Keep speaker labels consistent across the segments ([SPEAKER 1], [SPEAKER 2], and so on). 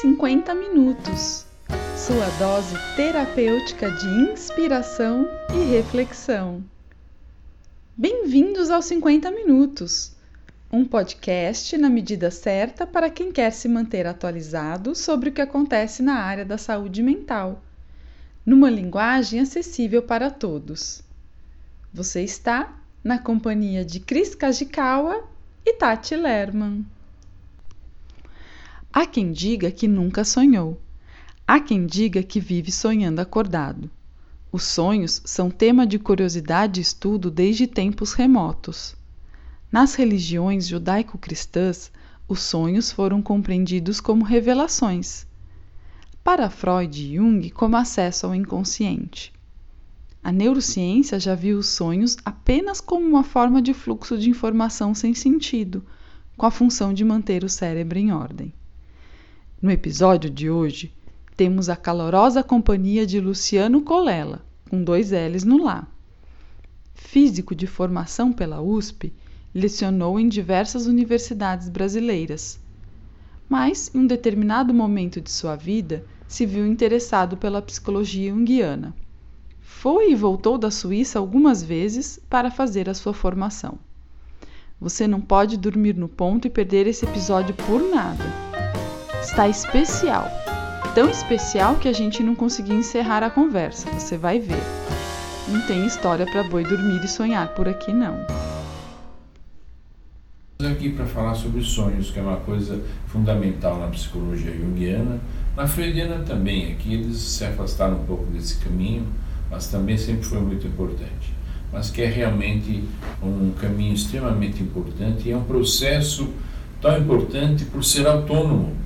[SPEAKER 1] 50 minutos. Sua dose terapêutica de inspiração e reflexão. Bem-vindos aos 50 minutos. Um podcast na medida certa para quem quer se manter atualizado sobre o que acontece na área da saúde mental, numa linguagem acessível para todos. Você está na companhia de Cris Kajikawa e Tati Lerman. Há quem diga que nunca sonhou. Há quem diga que vive sonhando acordado. Os sonhos são tema de curiosidade e estudo desde tempos remotos. Nas religiões judaico-cristãs, os sonhos foram compreendidos como revelações. Para Freud e Jung, como acesso ao inconsciente. A neurociência já viu os sonhos apenas como uma forma de fluxo de informação sem sentido, com a função de manter o cérebro em ordem. No episódio de hoje, temos a calorosa companhia de Luciano Colela, com dois L's no lá. Físico de formação pela USP, lecionou em diversas universidades brasileiras. Mas, em um determinado momento de sua vida, se viu interessado pela psicologia junguiana. Foi e voltou da Suíça algumas vezes para fazer a sua formação. Você não pode dormir no ponto e perder esse episódio por nada está especial. Tão especial que a gente não conseguiu encerrar a conversa, você vai ver. Não tem história para boi dormir e sonhar por aqui não.
[SPEAKER 2] Aqui para falar sobre sonhos, que é uma coisa fundamental na psicologia junguiana, na freudiana também. Aqui eles se afastaram um pouco desse caminho, mas também sempre foi muito importante. Mas que é realmente um caminho extremamente importante e é um processo tão importante por ser autônomo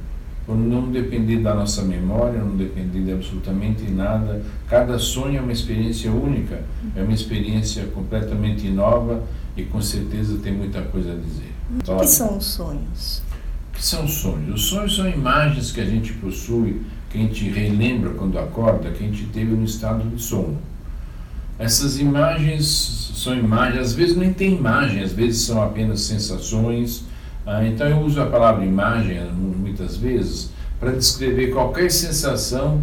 [SPEAKER 2] por não depender da nossa memória, não depender de absolutamente nada. Cada sonho é uma experiência única, é uma experiência completamente nova e com certeza tem muita coisa a dizer.
[SPEAKER 3] O que são os sonhos?
[SPEAKER 2] O que são sonhos? Os sonhos são imagens que a gente possui, que a gente relembra quando acorda, que a gente teve no estado de sono. Essas imagens são imagens, às vezes nem tem imagem, às vezes são apenas sensações, ah, então eu uso a palavra imagem muitas vezes para descrever qualquer sensação,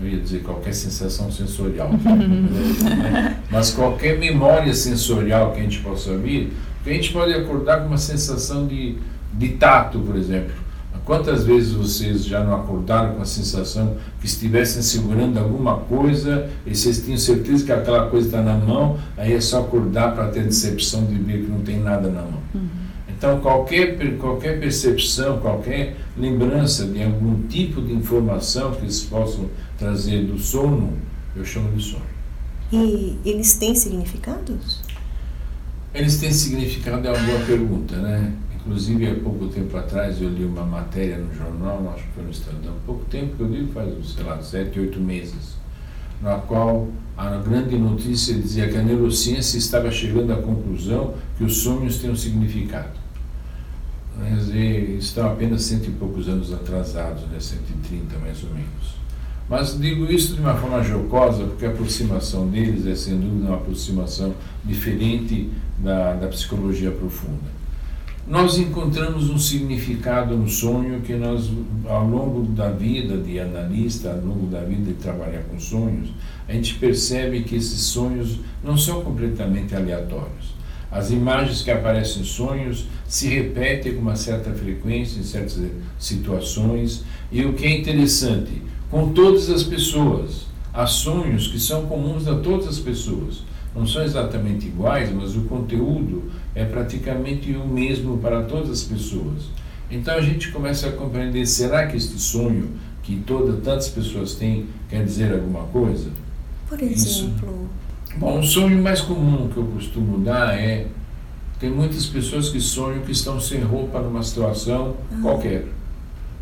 [SPEAKER 2] eu ia dizer qualquer sensação sensorial, né? mas qualquer memória sensorial que a gente possa vir, que a gente pode acordar com uma sensação de, de tato, por exemplo. Quantas vezes vocês já não acordaram com a sensação que estivessem segurando alguma coisa e vocês tinham certeza que aquela coisa está na mão, aí é só acordar para ter a decepção de ver que não tem nada na mão. Uhum. Então, qualquer, qualquer percepção, qualquer lembrança de algum tipo de informação que eles possam trazer do sono, eu chamo de sonho.
[SPEAKER 3] E eles têm significados?
[SPEAKER 2] Eles têm significado, é uma boa pergunta, né? Inclusive, há pouco tempo atrás eu li uma matéria no jornal, acho que foi no Estadão, pouco tempo que eu li, faz, sei lá, sete, oito meses, na qual a grande notícia dizia que a neurociência estava chegando à conclusão que os sonhos têm um significado estão apenas cento e poucos anos atrasados, né, 130 mais ou menos. Mas digo isso de uma forma jocosa, porque a aproximação deles é sem dúvida uma aproximação diferente da, da psicologia profunda. Nós encontramos um significado no sonho que nós, ao longo da vida de analista, ao longo da vida de trabalhar com sonhos, a gente percebe que esses sonhos não são completamente aleatórios as imagens que aparecem em sonhos se repetem com uma certa frequência em certas situações. E o que é interessante, com todas as pessoas, há sonhos que são comuns a todas as pessoas. Não são exatamente iguais, mas o conteúdo é praticamente o mesmo para todas as pessoas. Então a gente começa a compreender: será que este sonho que toda, tantas pessoas têm quer dizer alguma coisa?
[SPEAKER 3] Por exemplo. Isso,
[SPEAKER 2] Bom, o sonho mais comum que eu costumo dar é tem muitas pessoas que sonham que estão sem roupa numa situação uhum. qualquer.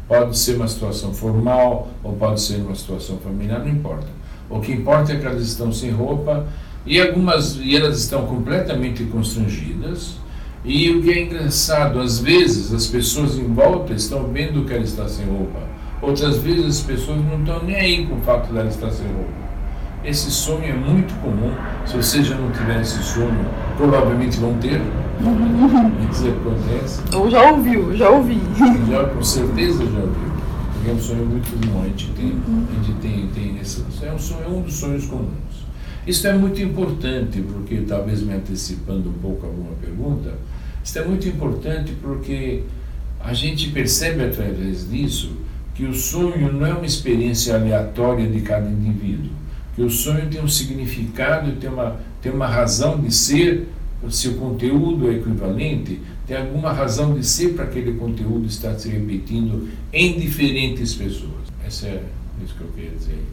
[SPEAKER 2] Pode ser uma situação formal ou pode ser uma situação familiar, não importa. O que importa é que elas estão sem roupa e algumas e elas estão completamente constrangidas. E o que é engraçado, às vezes as pessoas em volta estão vendo que ela está sem roupa. Outras vezes as pessoas não estão nem aí com o fato dela estar sem roupa. Esse sonho é muito comum. Se você já não tiver esse sonho, provavelmente vão ter. Isso acontece.
[SPEAKER 1] Ou já ouviu, já ouvi.
[SPEAKER 2] Já, com certeza já ouviu. Porque é um sonho muito comum, a gente tem, a gente tem, tem esse, é, um sonho, é um dos sonhos comuns. Isso é muito importante, porque talvez me antecipando um pouco alguma pergunta, isso é muito importante porque a gente percebe através disso que o sonho não é uma experiência aleatória de cada indivíduo, que o sonho tem um significado, tem uma, tem uma razão de ser, se o conteúdo é equivalente, tem alguma razão de ser para aquele conteúdo estar se repetindo em diferentes pessoas. Essa é isso que eu queria dizer.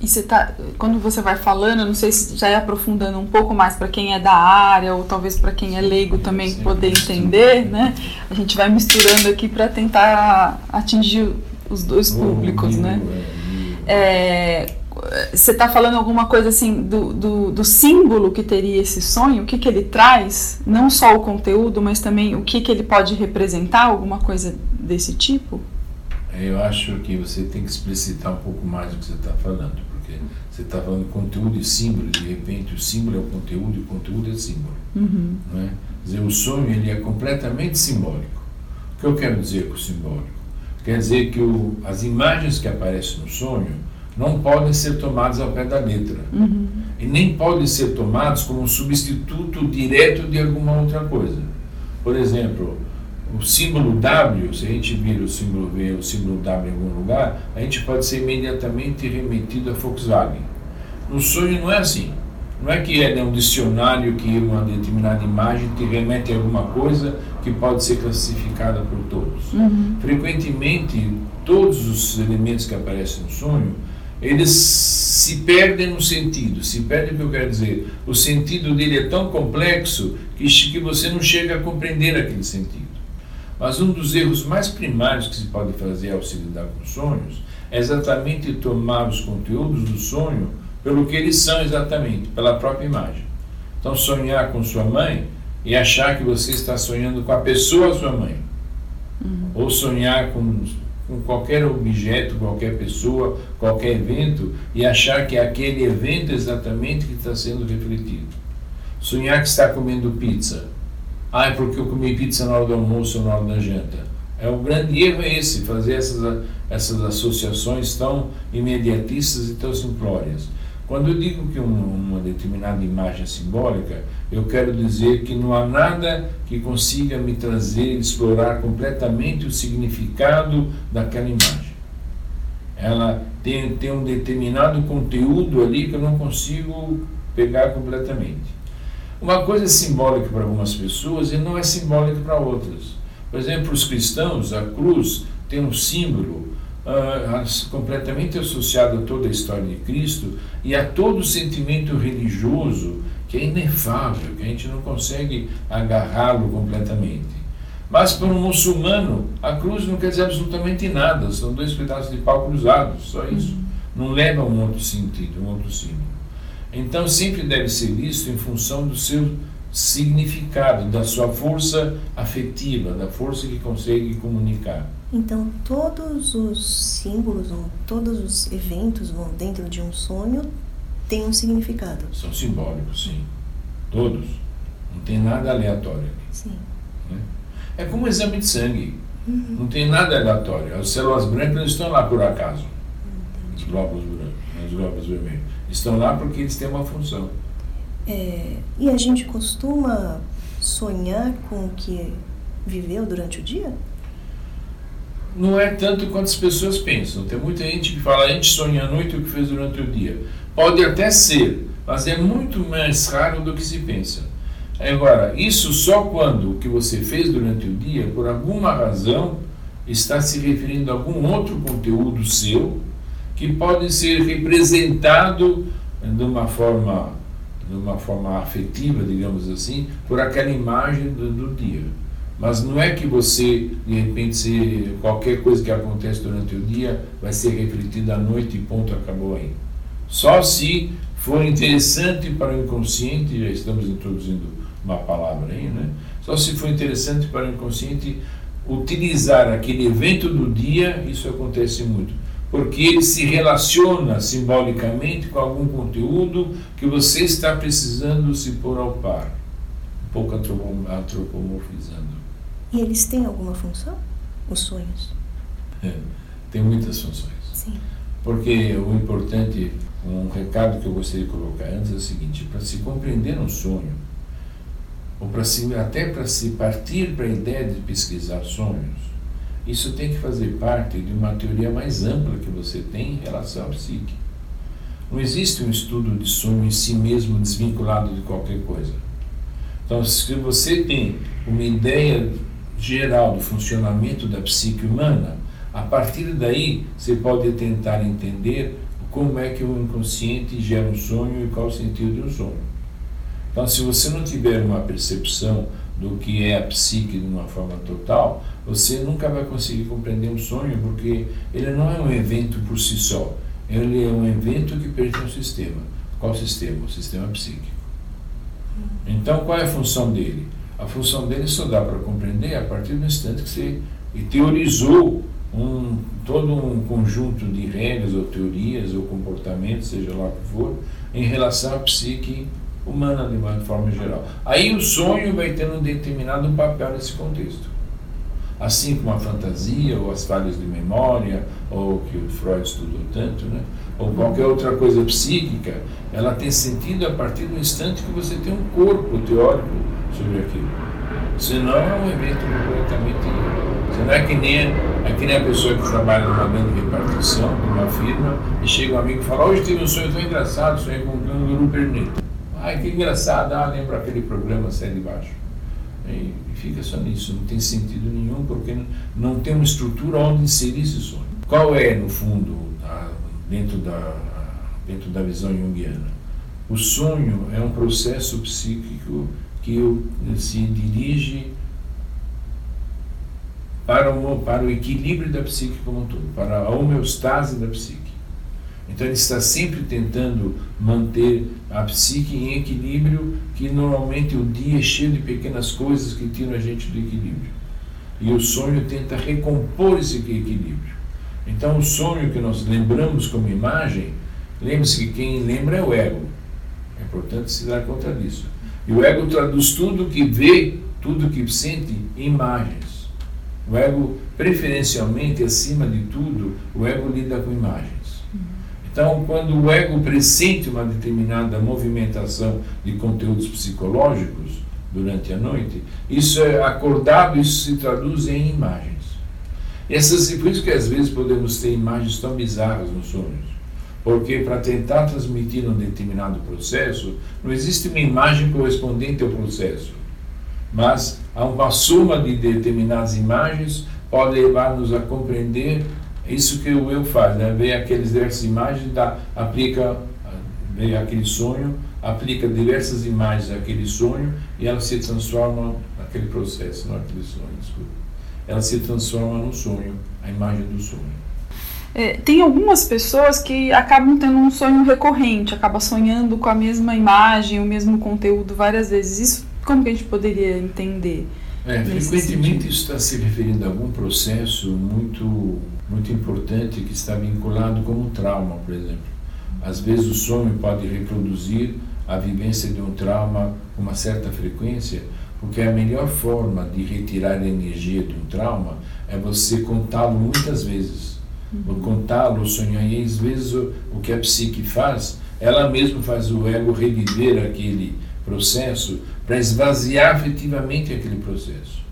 [SPEAKER 1] E você tá, quando você vai falando, não sei se já é aprofundando um pouco mais para quem é da área ou talvez para quem é leigo também sim, poder entender, né? A gente vai misturando aqui para tentar atingir os dois públicos, né? É, você está falando alguma coisa assim do, do, do, símbolo que teria esse sonho, o que, que ele traz, não só o conteúdo, mas também o que, que ele pode representar, alguma coisa desse tipo?
[SPEAKER 2] Eu acho que você tem que explicitar um pouco mais o que você está falando, porque você está falando conteúdo e símbolo, de repente o símbolo é o conteúdo e o conteúdo é o símbolo. Uhum. Não é? Quer dizer, o sonho ele é completamente simbólico. O que eu quero dizer com simbólico? Quer dizer que o, as imagens que aparecem no sonho não podem ser tomadas ao pé da letra. Uhum. E nem podem ser tomadas como um substituto direto de alguma outra coisa. Por exemplo, o símbolo W, se a gente vir o símbolo V, o símbolo W em algum lugar, a gente pode ser imediatamente remetido a Volkswagen. No sonho não é assim. Não é que é um dicionário que uma determinada imagem te remete a alguma coisa que pode ser classificada por todos. Uhum. Frequentemente, todos os elementos que aparecem no sonho, eles se perdem no sentido. Se perde o que eu quero dizer. O sentido dele é tão complexo que, que você não chega a compreender aquele sentido. Mas um dos erros mais primários que se pode fazer ao se lidar com sonhos é exatamente tomar os conteúdos do sonho pelo que eles são exatamente, pela própria imagem. Então, sonhar com sua mãe e achar que você está sonhando com a pessoa sua mãe. Uhum. Ou sonhar com, com qualquer objeto, qualquer pessoa, qualquer evento e achar que é aquele evento exatamente que está sendo refletido. Sonhar que está comendo pizza ah, é porque eu comi pizza na hora do almoço ou na hora da janta. É o grande erro é esse, fazer essas, essas associações tão imediatistas e tão simplórias. Quando eu digo que uma, uma determinada imagem é simbólica, eu quero dizer que não há nada que consiga me trazer, explorar completamente o significado daquela imagem. Ela tem, tem um determinado conteúdo ali que eu não consigo pegar completamente. Uma coisa é simbólica para algumas pessoas e não é simbólica para outras. Por exemplo, os cristãos, a cruz tem um símbolo uh, completamente associado a toda a história de Cristo e a todo o sentimento religioso que é inefável, que a gente não consegue agarrá-lo completamente. Mas para um muçulmano, a cruz não quer dizer absolutamente nada, são dois pedaços de pau cruzados, só isso. Não leva a um outro sentido, um outro símbolo. Então sempre deve ser visto em função do seu significado, da sua força afetiva, da força que consegue comunicar.
[SPEAKER 3] Então todos os símbolos, todos os eventos dentro de um sonho têm um significado.
[SPEAKER 2] São simbólicos, sim. Todos. Não tem nada aleatório aqui. Sim. Né? É como um exame de sangue. Uhum. Não tem nada aleatório. As células brancas não estão lá por acaso. Entendi. Os glóbulos brancos, né? os glóbulos vermelhos. Estão lá porque eles têm uma função.
[SPEAKER 3] É, e a gente costuma sonhar com o que viveu durante o dia?
[SPEAKER 2] Não é tanto quanto as pessoas pensam. Tem muita gente que fala, a gente sonha à noite o que fez durante o dia. Pode até ser, mas é muito mais raro do que se pensa. Agora, isso só quando o que você fez durante o dia, por alguma razão, está se referindo a algum outro conteúdo seu que pode ser representado de uma forma, de uma forma afetiva, digamos assim, por aquela imagem do, do dia. Mas não é que você, de repente, se qualquer coisa que acontece durante o dia vai ser refletida à noite e ponto, acabou aí. Só se for interessante para o inconsciente, já estamos introduzindo uma palavra aí, né? Só se for interessante para o inconsciente utilizar aquele evento do dia, isso acontece muito porque ele se relaciona simbolicamente com algum conteúdo que você está precisando se pôr ao par, um pouco antropomorfizando.
[SPEAKER 3] E eles têm alguma função, os sonhos?
[SPEAKER 2] tem muitas funções.
[SPEAKER 3] Sim.
[SPEAKER 2] Porque o importante, um recado que eu gostaria de colocar antes é o seguinte: para se compreender um sonho, ou para se, até para se partir para a ideia de pesquisar sonhos, isso tem que fazer parte de uma teoria mais ampla que você tem em relação à psique. Não existe um estudo de sonho em si mesmo desvinculado de qualquer coisa. Então, se você tem uma ideia geral do funcionamento da psique humana, a partir daí você pode tentar entender como é que o inconsciente gera um sonho e qual o sentido de um sonho. Então, se você não tiver uma percepção do que é a psique de uma forma total, você nunca vai conseguir compreender um sonho, porque ele não é um evento por si só. Ele é um evento que pertence ao sistema. Qual sistema? O sistema psíquico. Então, qual é a função dele? A função dele só dá para compreender a partir do instante que você teorizou um, todo um conjunto de regras ou teorias ou comportamentos, seja lá o que for, em relação à psique humana de uma forma geral. Aí o sonho vai ter um determinado papel nesse contexto. Assim como a fantasia, ou as falhas de memória, ou que o Freud estudou tanto, né? Ou qualquer outra coisa psíquica, ela tem sentido a partir do instante que você tem um corpo teórico sobre aquilo. Senão é um evento completamente. Senão é que nem, é que nem a pessoa que trabalha numa grande repartição, numa firma, e chega um amigo e fala: Hoje tive um sonho tão engraçado, sonhei com um guru perneta. Ai, que engraçado, ah, lembra aquele programa Sai de Baixo. E fica só nisso, não tem sentido nenhum, porque não tem uma estrutura onde inserir esse sonho. Qual é, no fundo, dentro, da, dentro da visão junguiana? O sonho é um processo psíquico que se dirige para o, para o equilíbrio da psique como um todo, para a homeostase da psique. Então ele está sempre tentando manter a psique em equilíbrio, que normalmente o dia é cheio de pequenas coisas que tiram a gente do equilíbrio. E o sonho tenta recompor esse equilíbrio. Então o sonho que nós lembramos como imagem, lembre-se que quem lembra é o ego. É importante se dar conta disso. E o ego traduz tudo que vê, tudo que sente em imagens. O ego, preferencialmente, acima de tudo, o ego lida com imagens. Então, quando o ego pressente uma determinada movimentação de conteúdos psicológicos durante a noite, isso é acordado, isso se traduz em imagens. Essas, por isso que às vezes podemos ter imagens tão bizarras nos sonhos. Porque para tentar transmitir um determinado processo, não existe uma imagem correspondente ao processo. Mas uma soma de determinadas imagens pode levar-nos a compreender isso que o eu faz, né? vê aqueles diversas imagens, dá, aplica, vê aquele sonho, aplica diversas imagens àquele sonho e ela se transforma naquele processo, não aquele sonho, desculpa. Ela se transforma no sonho, a imagem do sonho.
[SPEAKER 1] É, tem algumas pessoas que acabam tendo um sonho recorrente, acaba sonhando com a mesma imagem, o mesmo conteúdo várias vezes. Isso como que a gente poderia entender?
[SPEAKER 2] É, frequentemente isso está se referindo a algum processo muito, muito importante que está vinculado com um trauma, por exemplo. Às vezes o sonho pode reproduzir a vivência de um trauma com uma certa frequência, porque a melhor forma de retirar a energia de um trauma é você contá-lo muitas vezes. Uhum. Contá-lo, sonhar, e às vezes o, o que a psique faz, ela mesma faz o ego reviver aquele processo para esvaziar efetivamente aquele processo.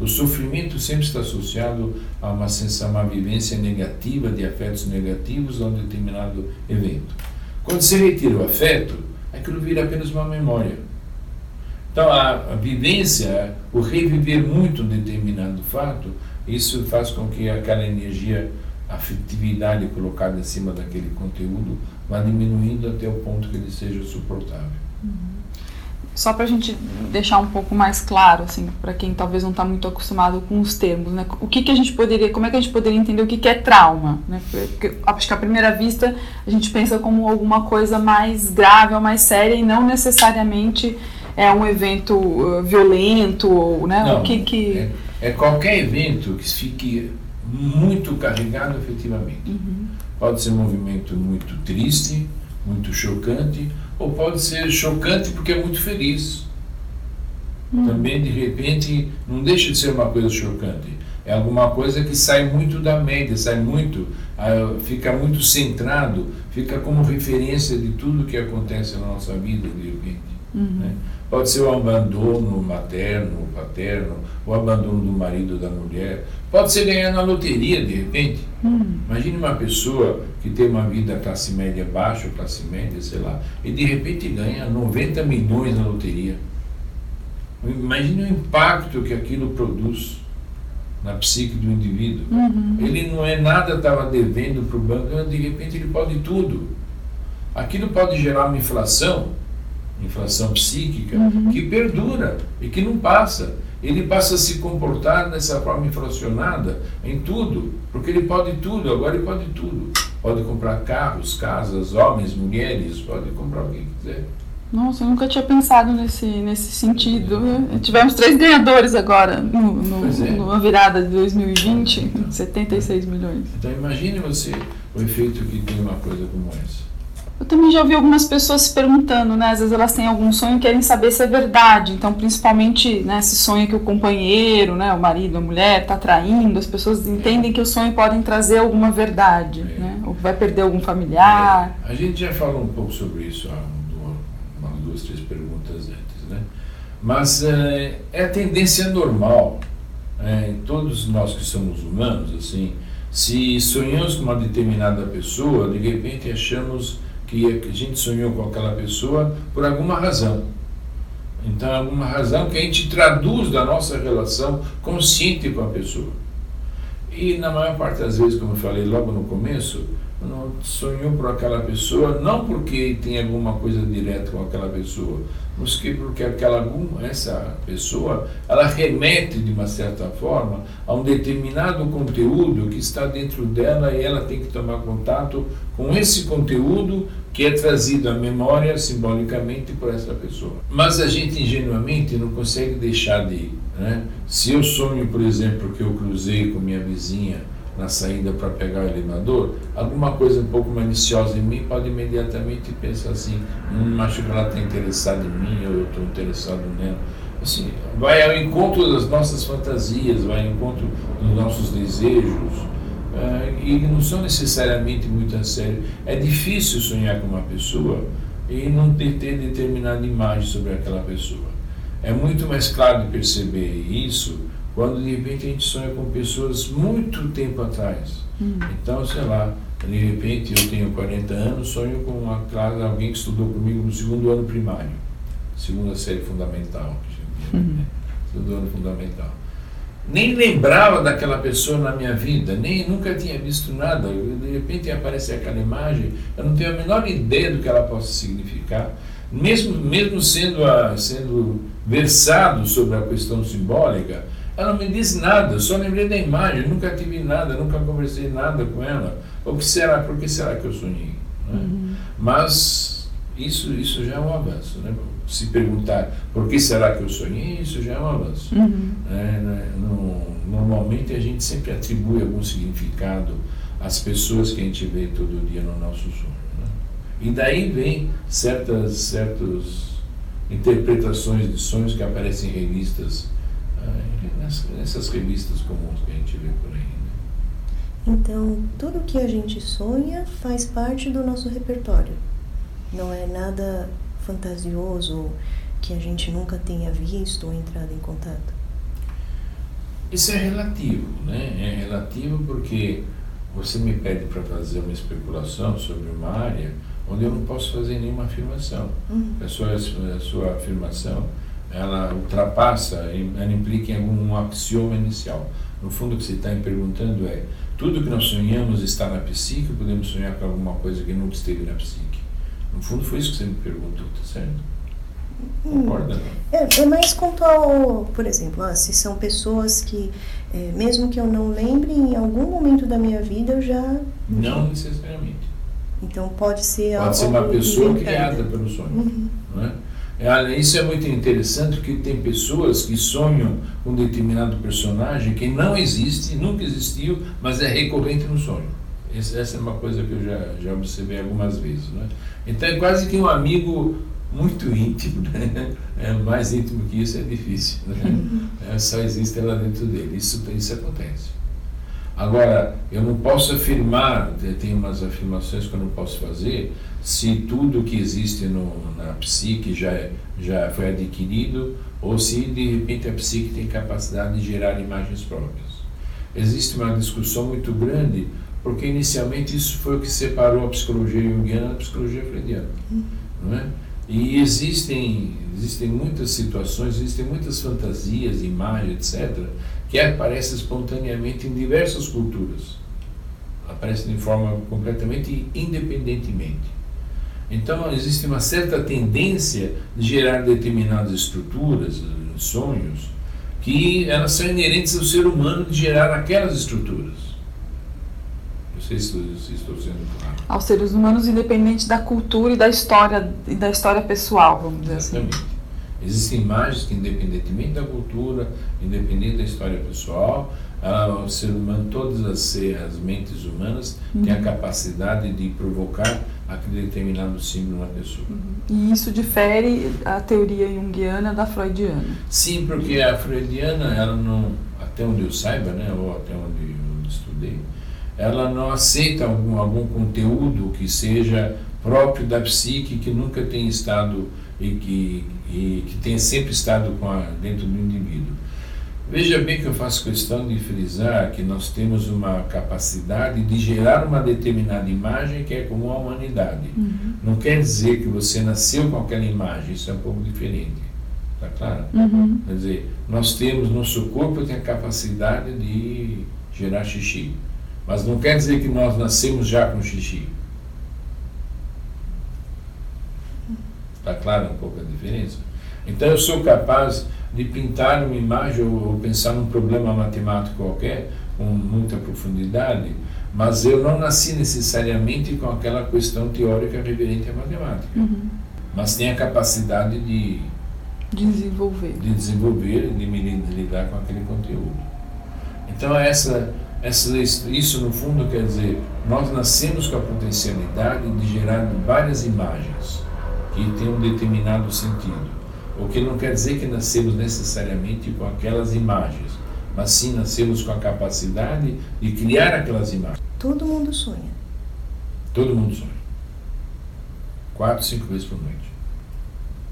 [SPEAKER 2] O sofrimento sempre está associado a uma sensação, uma vivência negativa de afetos negativos a um determinado evento. Quando se retira o afeto, aquilo vira apenas uma memória. Então, a, a vivência, o reviver muito um determinado fato, isso faz com que aquela energia, afetividade colocada em cima daquele conteúdo, vá diminuindo até o ponto que ele seja suportável. Uhum
[SPEAKER 1] só para a gente deixar um pouco mais claro, assim, para quem talvez não está muito acostumado com os termos, né? O que, que a gente poderia, como é que a gente poderia entender o que, que é trauma, né? Porque acho que à primeira vista a gente pensa como alguma coisa mais grave ou mais séria e não necessariamente é um evento uh, violento ou, né?
[SPEAKER 2] Não,
[SPEAKER 1] o que que
[SPEAKER 2] é, é, qualquer evento que fique muito carregado efetivamente. Uhum. Pode ser um movimento muito triste, muito chocante ou pode ser chocante porque é muito feliz. Hum. Também, de repente, não deixa de ser uma coisa chocante. É alguma coisa que sai muito da média, sai muito, ah, fica muito centrado, fica como referência de tudo que acontece na nossa vida, de repente. Uhum. Né? Pode ser o abandono materno, paterno, o abandono do marido ou da mulher. Pode ser ganhar na loteria, de repente. Uhum. Imagine uma pessoa que tem uma vida classe média baixa, classe média, sei lá, e de repente ganha 90 milhões na loteria. Imagine o impacto que aquilo produz na psique do indivíduo. Uhum. Ele não é nada, estava devendo para o banco, de repente ele pode tudo. Aquilo pode gerar uma inflação, inflação psíquica, uhum. que perdura e que não passa. Ele passa a se comportar dessa forma inflacionada em tudo, porque ele pode tudo, agora ele pode tudo. Pode comprar carros, casas, homens, mulheres, pode comprar o que quiser.
[SPEAKER 1] Nossa, eu nunca tinha pensado nesse, nesse sentido. Tivemos três ganhadores agora, no, no, é. numa virada de 2020, então, 76 milhões.
[SPEAKER 2] Então imagine você o efeito que tem uma coisa como essa.
[SPEAKER 1] Eu também já ouvi algumas pessoas se perguntando, né? Às vezes elas têm algum sonho e querem saber se é verdade. Então, principalmente, né, se sonha que o companheiro, né, o marido, a mulher, está traindo, as pessoas entendem que o sonho podem trazer alguma verdade, é. né? Ou vai perder algum familiar.
[SPEAKER 2] É. A gente já falou um pouco sobre isso há duas, três perguntas antes, né? Mas é, é a tendência normal, é, todos nós que somos humanos, assim, se sonhamos com uma determinada pessoa, de repente achamos que a gente sonhou com aquela pessoa por alguma razão. Então, alguma razão que a gente traduz da nossa relação consciente com a pessoa. E na maior parte das vezes, como eu falei logo no começo, sonhou por aquela pessoa, não porque tem alguma coisa direta com aquela pessoa, mas que porque aquela essa pessoa, ela remete de uma certa forma a um determinado conteúdo que está dentro dela e ela tem que tomar contato com esse conteúdo que é trazido à memória simbolicamente por essa pessoa. Mas a gente ingenuamente não consegue deixar de ir. Né? Se eu sonho, por exemplo, que eu cruzei com minha vizinha na saída para pegar o elevador, alguma coisa um pouco maliciosa em mim pode imediatamente pensar assim, hum, acho que ela está interessada em mim, ou eu estou interessado nela. Assim, vai ao encontro das nossas fantasias, vai ao encontro dos nossos desejos, uh, e não são necessariamente muito a sério. É difícil sonhar com uma pessoa e não ter, ter determinada imagem sobre aquela pessoa. É muito mais claro de perceber isso quando de repente a gente sonha com pessoas muito tempo atrás. Hum. Então, sei lá, de repente eu tenho 40 anos, sonho com uma classe, alguém que estudou comigo no segundo ano primário, segunda série fundamental, hum. segundo ano fundamental. Nem lembrava daquela pessoa na minha vida, nem nunca tinha visto nada. De repente aparece aquela imagem, eu não tenho a menor ideia do que ela possa significar. Mesmo, mesmo sendo, a, sendo versado sobre a questão simbólica, ela não me disse nada, só lembrei da imagem, nunca tive nada, nunca conversei nada com ela. O que será, por que será que eu sonhei? Né? Uhum. Mas isso, isso já é um avanço. Né? Se perguntar por que será que eu sonhei, isso já é um avanço. Uhum. É, no, normalmente a gente sempre atribui algum significado às pessoas que a gente vê todo dia no nosso sonho. Né? E daí vem certas, certas interpretações de sonhos que aparecem em revistas nessas revistas comuns que a gente vê por aí. Né?
[SPEAKER 3] Então, tudo que a gente sonha faz parte do nosso repertório. Não é nada fantasioso que a gente nunca tenha visto ou entrado em contato.
[SPEAKER 2] Isso é relativo, né? É relativo porque você me pede para fazer uma especulação sobre uma área onde eu não posso fazer nenhuma afirmação. Uhum. A, sua, a sua afirmação ela ultrapassa, ela implica em algum axioma inicial. No fundo, o que você está me perguntando é: tudo que nós sonhamos está na psique, ou podemos sonhar com alguma coisa que nunca esteve na psique? No fundo, foi isso que você me perguntou, tá certo?
[SPEAKER 3] Concorda? Hum, é, é, mais quanto ao, por exemplo, ah, se são pessoas que, é, mesmo que eu não lembre, em algum momento da minha vida eu já.
[SPEAKER 2] Não necessariamente.
[SPEAKER 3] Então pode ser
[SPEAKER 2] Pode ser uma pessoa criada pelo sonho. Uhum. Não é? É, isso é muito interessante porque tem pessoas que sonham com um determinado personagem que não existe, nunca existiu, mas é recorrente no sonho. Essa é uma coisa que eu já, já observei algumas vezes. Né? Então é quase que um amigo muito íntimo, né? é, mais íntimo que isso é difícil. Né? É só existem lá dentro dele. Isso, isso acontece. Agora, eu não posso afirmar, tem umas afirmações que eu não posso fazer, se tudo que existe no, na psique já, é, já foi adquirido ou se de repente a psique tem capacidade de gerar imagens próprias. Existe uma discussão muito grande, porque inicialmente isso foi o que separou a psicologia junguiana da psicologia freudiana. Não é? E existem, existem muitas situações, existem muitas fantasias, imagens, etc., que aparecem espontaneamente em diversas culturas. Aparecem de forma completamente independentemente. Então, existe uma certa tendência de gerar determinadas estruturas, sonhos, que elas são inerentes ao ser humano de gerar aquelas estruturas. Não sei se, se estou sendo claro.
[SPEAKER 1] Aos seres humanos, independente da cultura e da história e da história pessoal, vamos dizer assim.
[SPEAKER 2] Exatamente. assim. Existem imagens que, independentemente da cultura, independente da história pessoal, o ser humano, todas as, as mentes humanas uhum. têm a capacidade de provocar aquele determinado símbolo na pessoa.
[SPEAKER 1] Uhum. E isso difere a teoria junguiana da freudiana?
[SPEAKER 2] Sim, porque a freudiana, ela não, até onde eu saiba, né, ou até onde eu estudei, ela não aceita algum, algum conteúdo que seja próprio da psique, que nunca tenha estado e que, e que tenha sempre estado a, dentro do indivíduo. Veja bem que eu faço questão de frisar que nós temos uma capacidade de gerar uma determinada imagem que é comum à humanidade. Uhum. Não quer dizer que você nasceu com aquela imagem, isso é um pouco diferente. Está claro? Uhum. Quer dizer, nós temos, nosso corpo tem a capacidade de gerar xixi. Mas não quer dizer que nós nascemos já com xixi. Está claro um pouco a diferença? Então eu sou capaz de pintar uma imagem ou, pensar num problema matemático qualquer com muita profundidade, mas eu não nasci necessariamente com aquela questão teórica referente à matemática. Uhum. Mas tenho a capacidade de
[SPEAKER 1] desenvolver,
[SPEAKER 2] de desenvolver, de me lidar com aquele conteúdo. Então essa, essa, isso no fundo quer dizer, nós nascemos com a potencialidade de gerar várias imagens que têm um determinado sentido. O que não quer dizer que nascemos necessariamente com aquelas imagens, mas sim nascemos com a capacidade de criar aquelas imagens.
[SPEAKER 3] Todo mundo sonha.
[SPEAKER 2] Todo mundo sonha. Quatro, cinco vezes por noite.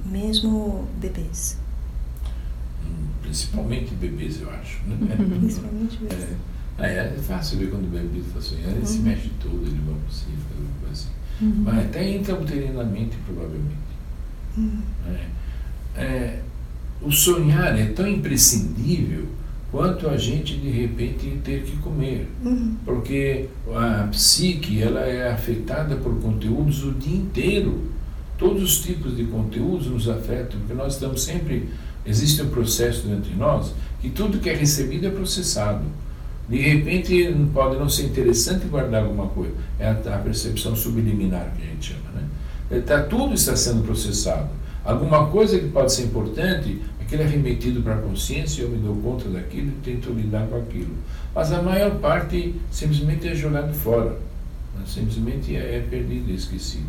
[SPEAKER 3] Mesmo bebês.
[SPEAKER 2] Hum, principalmente bebês, eu acho. Né?
[SPEAKER 3] Principalmente bebês.
[SPEAKER 2] É, é, é, fácil ver quando o bebê está sonhando, ele uhum. se mexe todo, ele vai para cima, assim. Uhum. Mas até intrauterinamente, provavelmente. Uhum. É é, o sonhar é tão imprescindível quanto a gente de repente ter que comer, uhum. porque a psique ela é afetada por conteúdos o dia inteiro. Todos os tipos de conteúdos nos afetam, porque nós estamos sempre existe um processo dentro de nós que tudo que é recebido é processado. De repente pode não ser interessante guardar alguma coisa, é a, a percepção subliminar que a gente chama, né? Tá, tudo está sendo processado alguma coisa que pode ser importante, aquilo é remetido para a consciência, eu me dou conta daquilo e tento lidar com aquilo. Mas a maior parte simplesmente é jogado fora, né? simplesmente é, é perdido, é esquecido.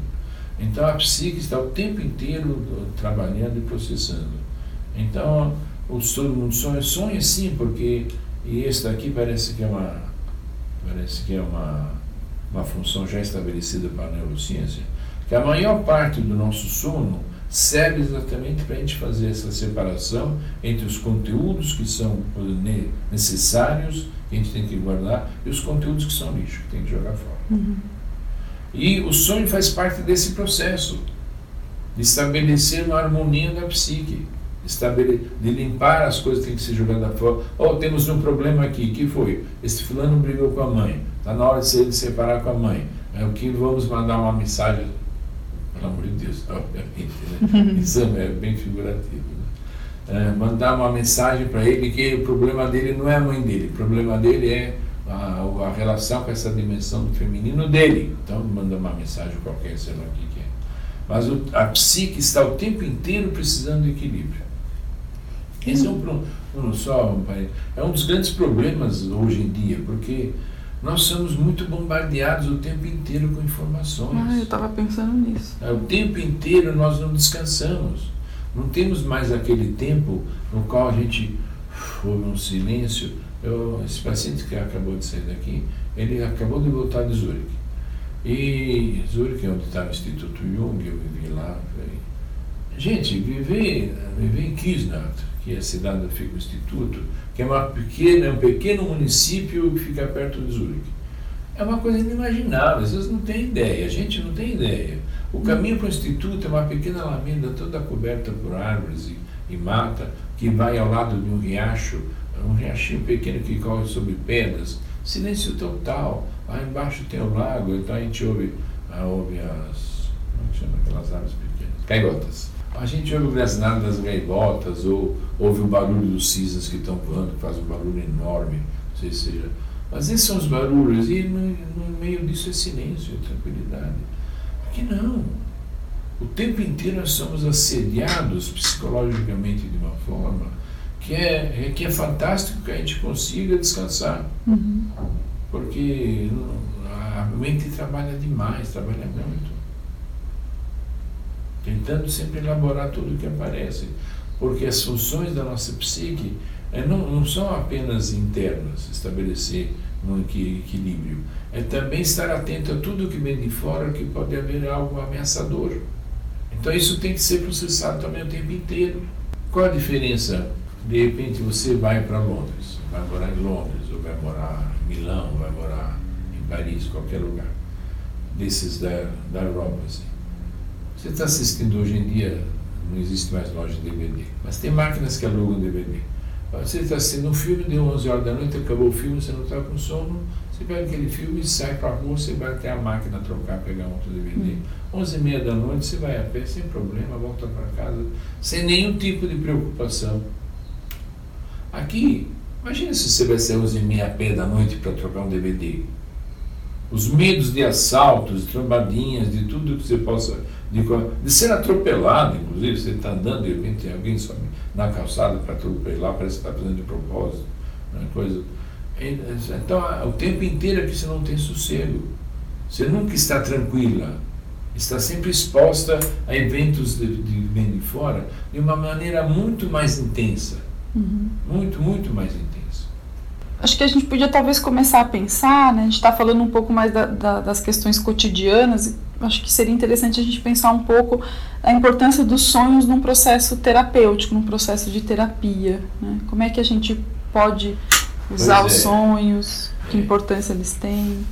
[SPEAKER 2] Então a psique está o tempo inteiro trabalhando e processando. Então, o todo mundo sonha, sonha sim, porque e esse daqui parece que é uma parece que é uma, uma função já estabelecida para a neurociência, que a maior parte do nosso sono serve exatamente para a gente fazer essa separação entre os conteúdos que são necessários, que a gente tem que guardar, e os conteúdos que são lixo, que tem que jogar fora. Uhum. E o sonho faz parte desse processo de estabelecer uma harmonia da psique, de limpar as coisas que têm que ser jogadas fora. Oh, temos um problema aqui, que foi? Esse fulano brigou com a mãe, está na hora de se separar com a mãe. É o que vamos mandar uma mensagem pelo amor de Deus, obviamente, né? isso é bem figurativo. Né? É, mandar uma mensagem para ele que o problema dele não é a mãe dele, o problema dele é a, a relação com essa dimensão do feminino dele. Então, manda uma mensagem qualquer, sei lá o que, que é. Mas o, a psique está o tempo inteiro precisando de equilíbrio. Esse é um, um só, é um dos grandes problemas hoje em dia, porque nós somos muito bombardeados o tempo inteiro com informações.
[SPEAKER 1] Ah, eu estava pensando nisso.
[SPEAKER 2] É, o tempo inteiro nós não descansamos. Não temos mais aquele tempo no qual a gente houve um silêncio. Eu, esse paciente que acabou de sair daqui, ele acabou de voltar de Zurique. E Zurique é onde está o Instituto Jung, eu vivi lá. Gente, viver, viver em Kisnat, que é a cidade onde fica o Instituto, que é uma pequena, um pequeno município que fica perto de Zurique. É uma coisa inimaginável, vocês não têm ideia, a gente não tem ideia. O caminho para o Instituto é uma pequena alameda toda coberta por árvores e, e mata, que vai ao lado de um riacho, um riachinho pequeno que corre sobre pedras, silêncio total. Lá embaixo tem o lago, então a gente ouve, ah, ouve as. Como é chama aquelas árvores pequenas? Caigotas. A gente ouve o grasnado das gaivotas, ou ouve o barulho dos cisnes que estão voando, que faz um barulho enorme, não sei se seja. Mas esses são os barulhos, e no, no meio disso é silêncio, é tranquilidade. Por que não? O tempo inteiro nós somos assediados psicologicamente de uma forma que é, é que é fantástico que a gente consiga descansar. Uhum. Porque a mente trabalha demais, trabalha muito. Tentando sempre elaborar tudo o que aparece. Porque as funções da nossa psique é, não, não são apenas internas, estabelecer um equilíbrio. É também estar atento a tudo que vem de fora que pode haver algo ameaçador. Então isso tem que ser processado também o tempo inteiro. Qual a diferença? De repente você vai para Londres, vai morar em Londres, ou vai morar em Milão, vai morar em Paris, qualquer lugar desses da, da Europa. Assim. Você está assistindo hoje em dia, não existe mais loja de DVD, mas tem máquinas que alugam DVD. Você está assistindo um filme, deu 11 horas da noite, acabou o filme, você não está com sono, você pega aquele filme e sai para a rua, você vai até a máquina trocar, pegar um outro DVD. Hum. 11 e meia da noite, você vai a pé sem problema, volta para casa, sem nenhum tipo de preocupação. Aqui, imagine se você vai ser 11 e meia a pé da noite para trocar um DVD. Os medos de assaltos, de trombadinhas, de tudo que você possa. De, de ser atropelado, inclusive, você está andando e repente tem alguém sobe na calçada para atropelar, parece que está fazendo de propósito. Né, coisa. Então, o tempo inteiro aqui você não tem sossego. Você nunca está tranquila. Está sempre exposta a eventos de, de, de fora de uma maneira muito mais intensa. Uhum. Muito, muito mais intensa.
[SPEAKER 1] Acho que a gente podia talvez começar a pensar, né? a gente está falando um pouco mais da, da, das questões cotidianas, acho que seria interessante a gente pensar um pouco a importância dos sonhos num processo terapêutico, num processo de terapia. Né? Como é que a gente pode usar pois os é. sonhos, que é. importância eles têm?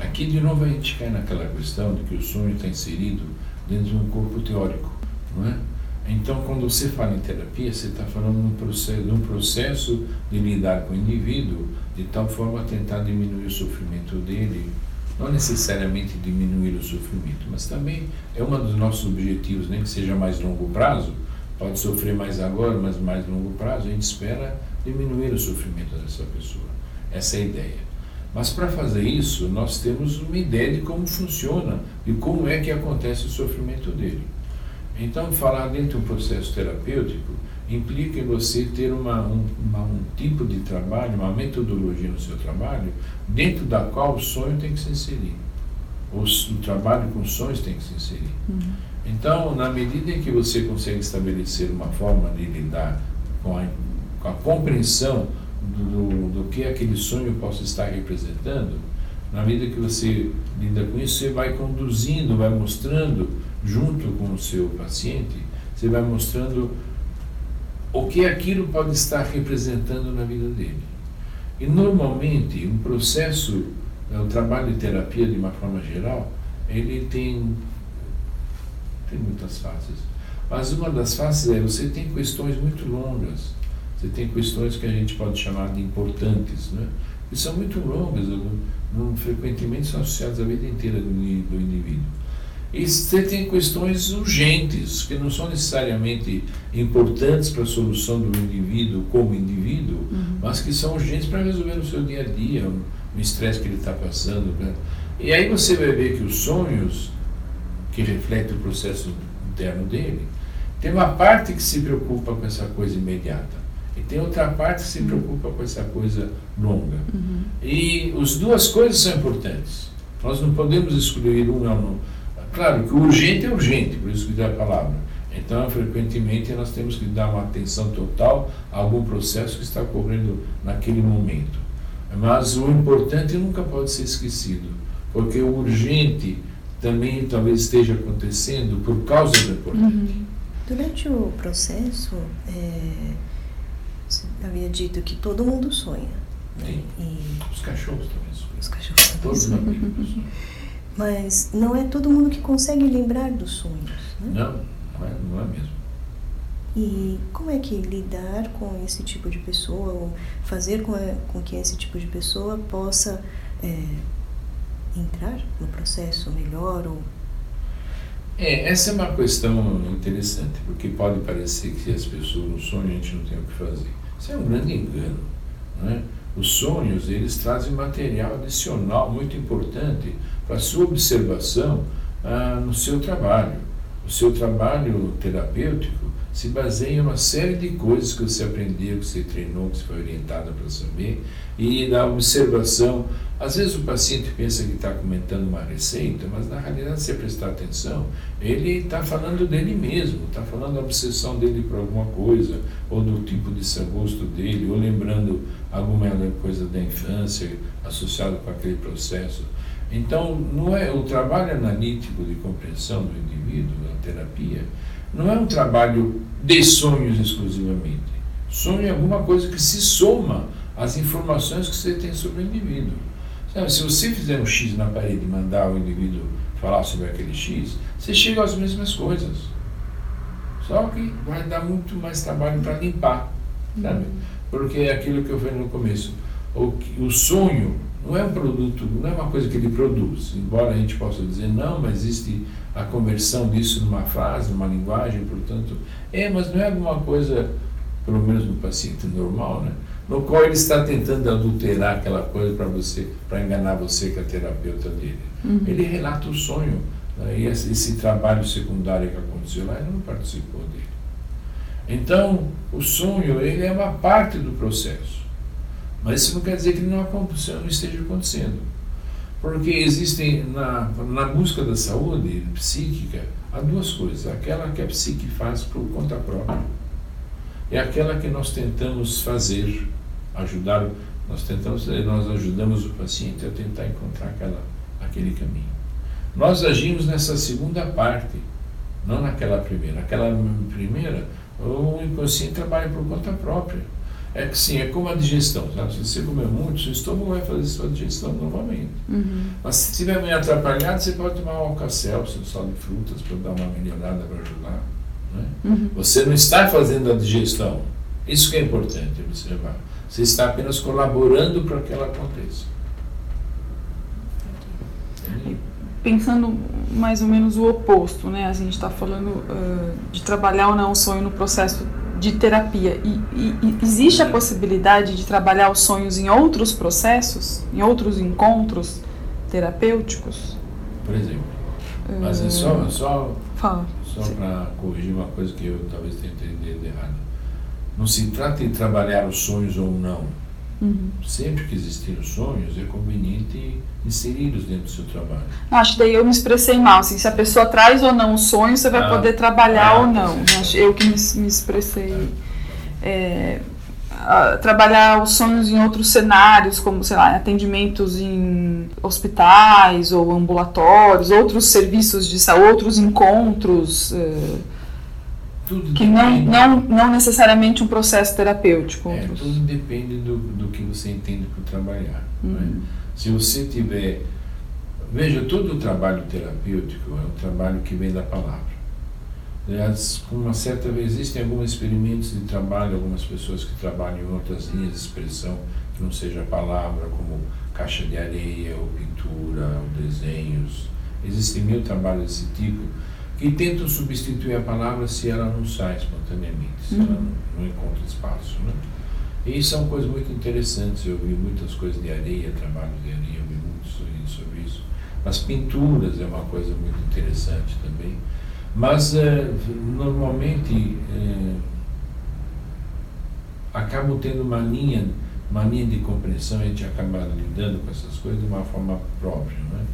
[SPEAKER 2] Aqui de novo a gente cai naquela questão de que o sonho está inserido dentro de um corpo teórico, não é? Então, quando você fala em terapia, você está falando de um processo, de um processo de lidar com o indivíduo de tal forma a tentar diminuir o sofrimento dele, não necessariamente diminuir o sofrimento, mas também é um dos nossos objetivos, nem que seja mais longo prazo, pode sofrer mais agora, mas mais longo prazo, a gente espera diminuir o sofrimento dessa pessoa. Essa é a ideia. Mas para fazer isso, nós temos uma ideia de como funciona e como é que acontece o sofrimento dele. Então, falar dentro de um processo terapêutico implica em você ter uma, um, uma, um tipo de trabalho, uma metodologia no seu trabalho, dentro da qual o sonho tem que se inserir. O, o trabalho com sonhos tem que se inserir. Uhum. Então, na medida em que você consegue estabelecer uma forma de lidar com a, com a compreensão do, do, que aquele sonho possa estar representando, na medida que você lida com isso, você vai conduzindo, vai mostrando junto com o seu paciente, você vai mostrando o que aquilo pode estar representando na vida dele. E normalmente um processo, né, o trabalho de terapia de uma forma geral, ele tem tem muitas fases. Mas uma das fases é você tem questões muito longas, você tem questões que a gente pode chamar de importantes, né? que são muito longas, frequentemente são associadas à vida inteira do, do indivíduo. E você tem questões urgentes, que não são necessariamente importantes para a solução do indivíduo como indivíduo, uhum. mas que são urgentes para resolver no seu dia a dia, o estresse que ele está passando. Né? E aí você vai ver que os sonhos, que refletem o processo interno dele, tem uma parte que se preocupa com essa coisa imediata. E tem outra parte que se preocupa com essa coisa longa. Uhum. E as duas coisas são importantes. Nós não podemos excluir um ou não Claro que o urgente é urgente, por isso que dá a palavra. Então, frequentemente, nós temos que dar uma atenção total a algum processo que está ocorrendo naquele momento. Mas o importante nunca pode ser esquecido, porque o urgente também talvez esteja acontecendo por causa do importante. Uhum.
[SPEAKER 3] Durante o processo, é, você havia dito que todo mundo sonha.
[SPEAKER 2] Né? E... Os cachorros também sonham.
[SPEAKER 3] Os cachorros também Todos sonham. Mas não é todo mundo que consegue lembrar dos sonhos. Né?
[SPEAKER 2] Não, não é, não é mesmo.
[SPEAKER 3] E como é que lidar com esse tipo de pessoa, ou fazer com, a, com que esse tipo de pessoa possa é, entrar no processo melhor? Ou...
[SPEAKER 2] É, essa é uma questão interessante, porque pode parecer que as pessoas no sonho a gente não tem o que fazer. Isso é um grande engano. Não é? Os sonhos, eles trazem material adicional muito importante a sua observação ah, no seu trabalho. O seu trabalho terapêutico se baseia em uma série de coisas que você aprendeu, que você treinou, que você foi orientado para saber, e na observação. Às vezes o paciente pensa que está comentando uma receita, mas na realidade, se você prestar atenção, ele está falando dele mesmo, está falando da obsessão dele por alguma coisa, ou do tipo de gosto dele, ou lembrando alguma coisa da infância associada com aquele processo. Então, não é o trabalho analítico de compreensão do indivíduo, a terapia, não é um trabalho de sonhos exclusivamente. Sonho é alguma coisa que se soma às informações que você tem sobre o indivíduo. Sabe, se você fizer um X na parede e mandar o indivíduo falar sobre aquele X, você chega às mesmas coisas. Só que vai dar muito mais trabalho para limpar. Sabe? Porque é aquilo que eu falei no começo. O, o sonho não é um produto, não é uma coisa que ele produz. Embora a gente possa dizer, não, mas existe a conversão disso numa frase, numa linguagem, portanto, é, mas não é alguma coisa, pelo menos no paciente normal, né? no qual ele está tentando adulterar aquela coisa para você, para enganar você que é a terapeuta dele. Uhum. Ele relata o sonho, né? e esse, esse, trabalho secundário que aconteceu lá, ele não participou dele. Então, o sonho, ele é uma parte do processo. Mas isso não quer dizer que não, não esteja acontecendo. Porque existem, na, na busca da saúde psíquica, há duas coisas. Aquela que a psique faz por conta própria. É aquela que nós tentamos fazer, ajudar, nós tentamos, nós ajudamos o paciente a tentar encontrar aquela, aquele caminho. Nós agimos nessa segunda parte, não naquela primeira. Aquela primeira, o inconsciente trabalha por conta própria. É que sim, é como a digestão. Sabe? Se você comer muito, seu estômago vai fazer sua digestão novamente. Uhum. Mas se estiver meio atrapalhado, você pode tomar um alcacel, seu sal de frutas, para dar uma melhorada, para ajudar. Né? Uhum. Você não está fazendo a digestão. Isso que é importante observar. Você está apenas colaborando para que ela aconteça.
[SPEAKER 1] Pensando mais ou menos o oposto, né? A gente está falando uh, de trabalhar ou não o sonho no processo de terapia. E, e, existe a possibilidade de trabalhar os sonhos em outros processos, em outros encontros terapêuticos?
[SPEAKER 2] Por exemplo. Mas é só, só, só para corrigir uma coisa que eu talvez tenha entendido errado. Não se trata de trabalhar os sonhos ou não Uhum. Sempre que existirem sonhos, é conveniente inseri-los dentro do seu trabalho.
[SPEAKER 1] Acho que daí eu me expressei mal. Assim, se a pessoa traz ou não o sonho, você vai ah, poder trabalhar ah, ou não. Acho eu que me, me expressei. É, trabalhar os sonhos em outros cenários, como, sei lá, atendimentos em hospitais ou ambulatórios, outros serviços de saúde, outros encontros. É, tudo que não, não, não necessariamente um processo terapêutico.
[SPEAKER 2] É, tudo depende do, do que você entende por trabalhar. Uhum. Né? Se você tiver. Veja, todo o trabalho terapêutico é um trabalho que vem da palavra. Aliás, com uma certa vez, existem alguns experimentos de trabalho, algumas pessoas que trabalham em outras linhas de expressão que não seja a palavra, como caixa de areia, ou pintura, ou desenhos. Existem mil trabalhos desse tipo que tentam substituir a palavra se ela não sai espontaneamente, se uhum. ela não, não, encontra espaço. Né? E são coisas muito interessantes. Eu vi muitas coisas de areia, trabalho de areia, eu vi muito sobre isso. As pinturas é uma coisa muito interessante também. Mas, é, normalmente, é, acabam tendo uma linha, uma linha de compreensão, a gente acaba lidando com essas coisas de uma forma própria. Né?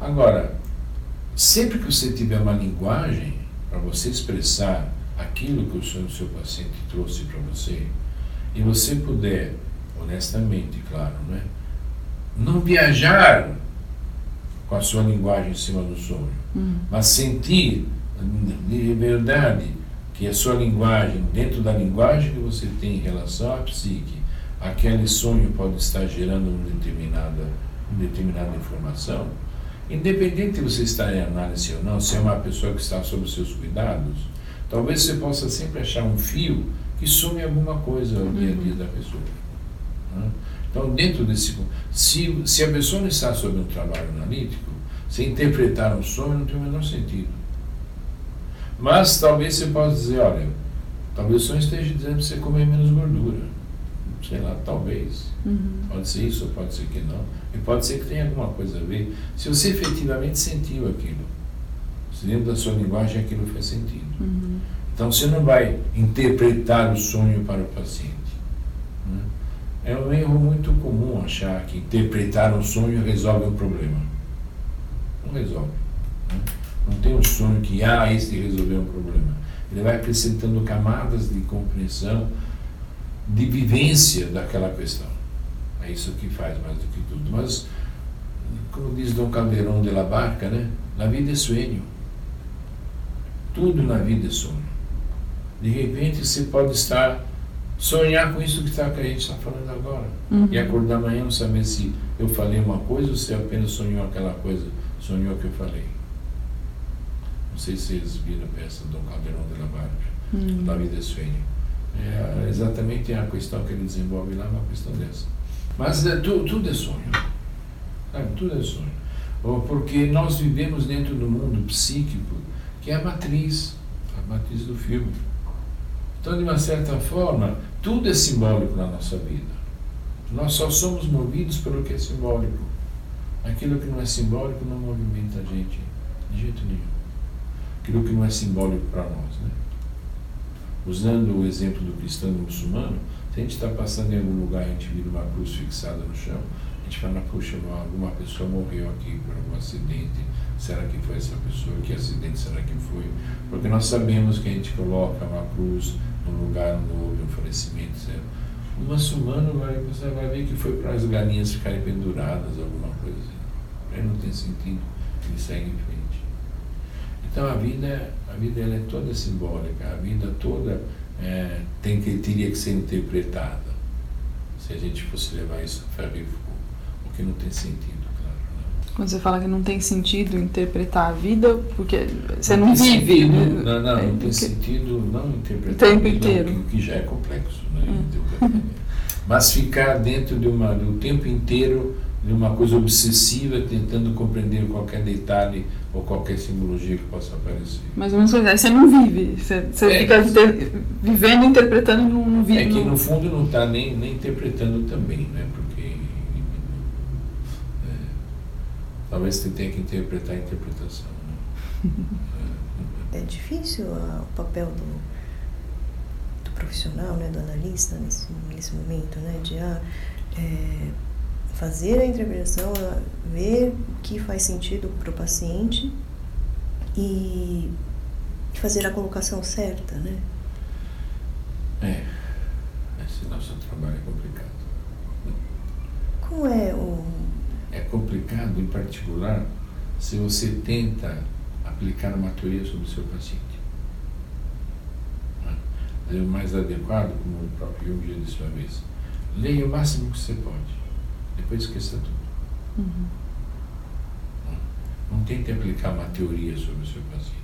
[SPEAKER 2] Agora, sempre que você tiver uma linguagem para você expressar aquilo que o seu, o seu paciente trouxe para você, e você puder, honestamente, claro, né, não viajar com a sua linguagem em cima do sonho,
[SPEAKER 1] Uhum.
[SPEAKER 2] mas sentir de verdade que a sua linguagem, dentro da linguagem que você tem em relação à psique, aquele sonho pode estar gerando uma determinada, uma determinada informação, independente de você estar em análise ou não, se é uma pessoa que está sob os seus cuidados, talvez você possa sempre achar um fio que some alguma coisa ao dia a dia da pessoa. né? Então, dentro desse. Se, se a pessoa não está sob um trabalho analítico, se interpretar um sonho não tem o menor sentido. Mas talvez você possa dizer, olha, talvez o sonho esteja dizendo para você comer menos gordura. Sei lá, talvez.
[SPEAKER 1] Uhum.
[SPEAKER 2] Pode ser isso pode ser que não. E pode ser que tenha alguma coisa a ver. Se você efetivamente sentiu aquilo, se dentro da sua linguagem aquilo faz sentido.
[SPEAKER 1] Uhum.
[SPEAKER 2] Então você não vai interpretar o sonho para o paciente. né? É um erro muito comum achar que interpretar um sonho resolve um problema. Não resolve. né? Não tem um sonho que, ah, este resolveu um problema. Ele vai acrescentando camadas de compreensão, de vivência daquela questão. É isso que faz mais do que tudo. Mas, como diz Dom Caldeirão de la Barca, né? Na vida é sonho. Tudo na vida é sonho. De repente você pode estar sonhar com isso que, tá, que a gente está falando agora.
[SPEAKER 1] Uhum.
[SPEAKER 2] E acordar amanhã não saber se eu falei uma coisa ou se apenas sonhou aquela coisa, sonhou o que eu falei. Não sei se vocês viram a peça do Dom Caldeirão de la Barca,
[SPEAKER 1] Uhum.
[SPEAKER 2] Vida é Sonho. É exatamente a questão que ele desenvolve lá, é uma questão dessa. Mas é, tu, tudo é sonho. Sabe? Tudo é sonho. Porque nós vivemos dentro do mundo psíquico, que é a matriz, a matriz do filme. Então, de uma certa forma, tudo é simbólico na nossa vida. Nós só somos movidos pelo que é simbólico. Aquilo que não é simbólico não movimenta a gente de jeito nenhum. Aquilo que não é simbólico para nós. Né? Usando o exemplo do cristão e do muçulmano, se a gente está passando em algum lugar e a gente vira uma cruz fixada no chão, a gente fala, puxa, alguma pessoa morreu aqui por algum acidente. Será que foi essa pessoa? Que acidente será que foi? Porque nós sabemos que a gente coloca uma cruz num lugar onde houve um falecimento. Certo? O muçulmano vai, você vai ver que foi para as galinhas ficarem penduradas, alguma coisa assim. Aí não tem sentido, ele segue em. Então a vida, a vida ela é toda simbólica, a vida toda é, tem que, teria que ser interpretada. Se a gente fosse levar isso a ferro o que não tem sentido, claro. Né?
[SPEAKER 1] Quando você fala que não tem sentido interpretar a vida, porque você não,
[SPEAKER 2] tem
[SPEAKER 1] vive.
[SPEAKER 2] sentido,
[SPEAKER 1] né?
[SPEAKER 2] não, não,
[SPEAKER 1] É,
[SPEAKER 2] não tem
[SPEAKER 1] porque-
[SPEAKER 2] sentido não interpretar
[SPEAKER 1] O tempo
[SPEAKER 2] vida,
[SPEAKER 1] inteiro.
[SPEAKER 2] o que, já é complexo, né?
[SPEAKER 1] Hum.
[SPEAKER 2] Mas ficar dentro de uma, do tempo inteiro de uma coisa obsessiva, tentando compreender qualquer detalhe ou qualquer simbologia que possa aparecer.
[SPEAKER 1] Mais ou menos. Aí você não vive. Você, você
[SPEAKER 2] É.
[SPEAKER 1] fica inter- vivendo interpretando e não, não vive.
[SPEAKER 2] É que no fundo não está nem, nem interpretando também, né? Porque é, talvez você tenha que interpretar a interpretação. Né?
[SPEAKER 3] É difícil ah, o papel do, do profissional, né, do analista nesse, nesse momento, né, de ah, é, fazer a interpretação, ah, ver o que faz sentido para o paciente e fazer a colocação certa, né?
[SPEAKER 2] É, esse nosso trabalho é complicado.
[SPEAKER 3] Como é o
[SPEAKER 2] É complicado, em particular, se você tenta aplicar uma teoria sobre o seu paciente. Né? É o mais adequado, como o próprio Jung disse uma vez. Leia o máximo que você pode, depois esqueça tudo.
[SPEAKER 1] Uhum.
[SPEAKER 2] Não tente aplicar uma teoria sobre o seu paciente.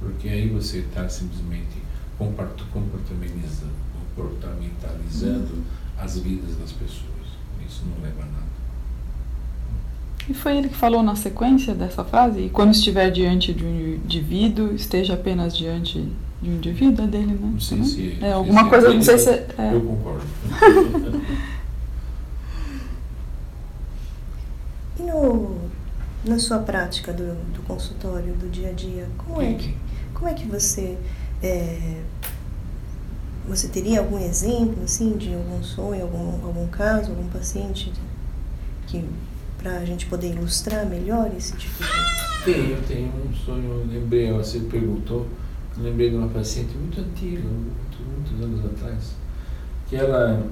[SPEAKER 2] Porque aí você está simplesmente comport- comportamentalizando, comportamentalizando as vidas das pessoas. Isso não leva a nada.
[SPEAKER 1] E foi ele que falou na sequência dessa frase? E quando estiver diante de um indivíduo, esteja apenas diante de um indivíduo, é dele, né?
[SPEAKER 2] Não sei
[SPEAKER 1] Também?
[SPEAKER 2] se.
[SPEAKER 1] É, alguma coisa, não sei se. É,
[SPEAKER 2] Eu concordo.
[SPEAKER 3] e no, na sua prática do, do consultório, do dia a dia, como é que Como é que você é, você teria algum exemplo assim de algum sonho, algum, algum caso, algum paciente que para a gente poder ilustrar melhor esse tipo de
[SPEAKER 2] Tenho, tenho um sonho, lembrei, você perguntou, lembrei de uma paciente muito antiga, muito, muitos anos atrás, que ela,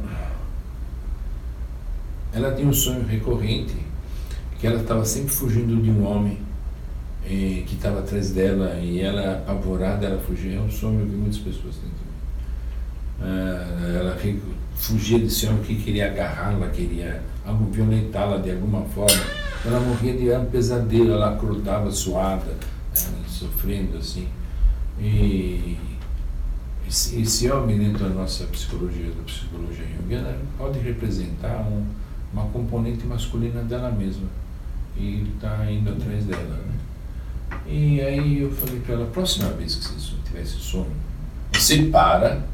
[SPEAKER 2] ela tinha um sonho recorrente, que ela estava sempre fugindo de um homem eh, que estava atrás dela e ela, apavorada, ela fugia. É um sonho que muitas pessoas têm. Ah, ela fugia desse homem que queria agarrá-la, queria violentá-la de alguma forma. Ela morria de um pesadelo, ela acordava suada, né, sofrendo assim. E esse, esse, homem dentro da nossa psicologia, da psicologia junguiana, pode representar um, uma componente masculina dela mesma. E está indo atrás dela. Né? E aí eu falei para ela, próxima vez que você tiver esse sonho, você para,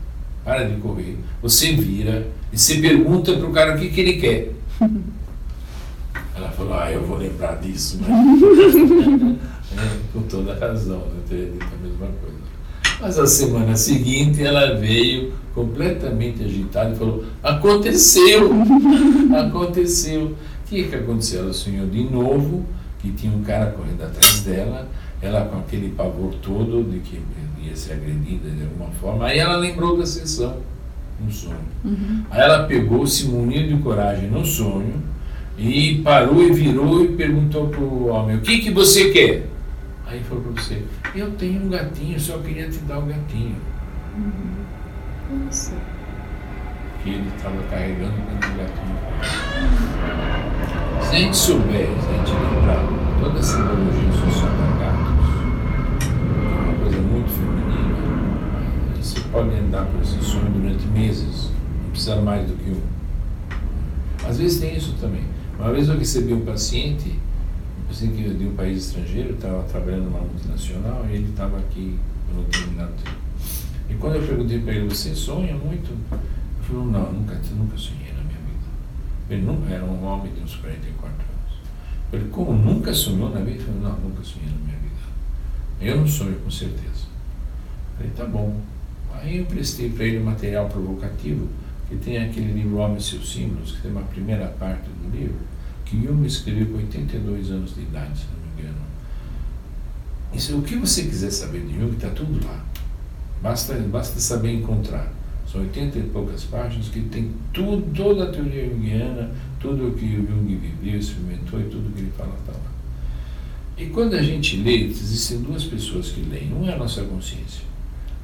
[SPEAKER 2] para de correr, você vira e você pergunta para o cara o que, que ele quer. Ela falou, ah, eu vou lembrar disso, né? é, com toda razão, eu teria dito a mesma coisa. Mas a semana seguinte ela veio completamente agitada e falou, aconteceu, aconteceu. O que, que aconteceu? Ela sonhou de novo que tinha um cara correndo atrás dela, ela com aquele pavor todo de que ia ser agredida de alguma forma. Aí ela lembrou da sessão, no sonho. Uhum. Aí ela pegou, se muniu de coragem no sonho e parou e virou e perguntou para o homem: O que, que você quer? Aí falou para você: Eu tenho um gatinho, só queria te dar o um gatinho.
[SPEAKER 3] Uhum. Nossa.
[SPEAKER 2] Que ele estava carregando com o gatinho. Se a gente souber, se a gente lembrar toda a simbologia social da gatos, é uma coisa muito feminina, você pode andar por esse sonho durante meses, não precisa mais do que um. Às vezes tem isso também. Uma vez eu recebi um paciente, um paciente de um país estrangeiro, estava trabalhando numa multinacional e ele estava aqui determinado tempo. E quando eu perguntei para ele, você sonha muito? Ele falou, não, nunca, nunca sonhei. Ele nunca era um homem de uns 44 anos. Ele, como nunca sonhou na vida? Falei, não, nunca sonhei na minha vida. Eu não sonho, com certeza. Falei, tá bom. Aí eu prestei para ele um material provocativo, que tem aquele livro Homens e seus Símbolos, que tem uma primeira parte do livro, que Jung escreveu com 82 anos de idade, se não me engano. Isso, o que você quiser saber de Jung, está tudo lá. Basta, basta saber encontrar. São 80 e poucas páginas que tem tudo, toda a teoria junguiana, tudo o que o Jung viveu, experimentou e tudo que ele fala está lá. E quando a gente lê, existem duas pessoas que leem. Um é a nossa consciência.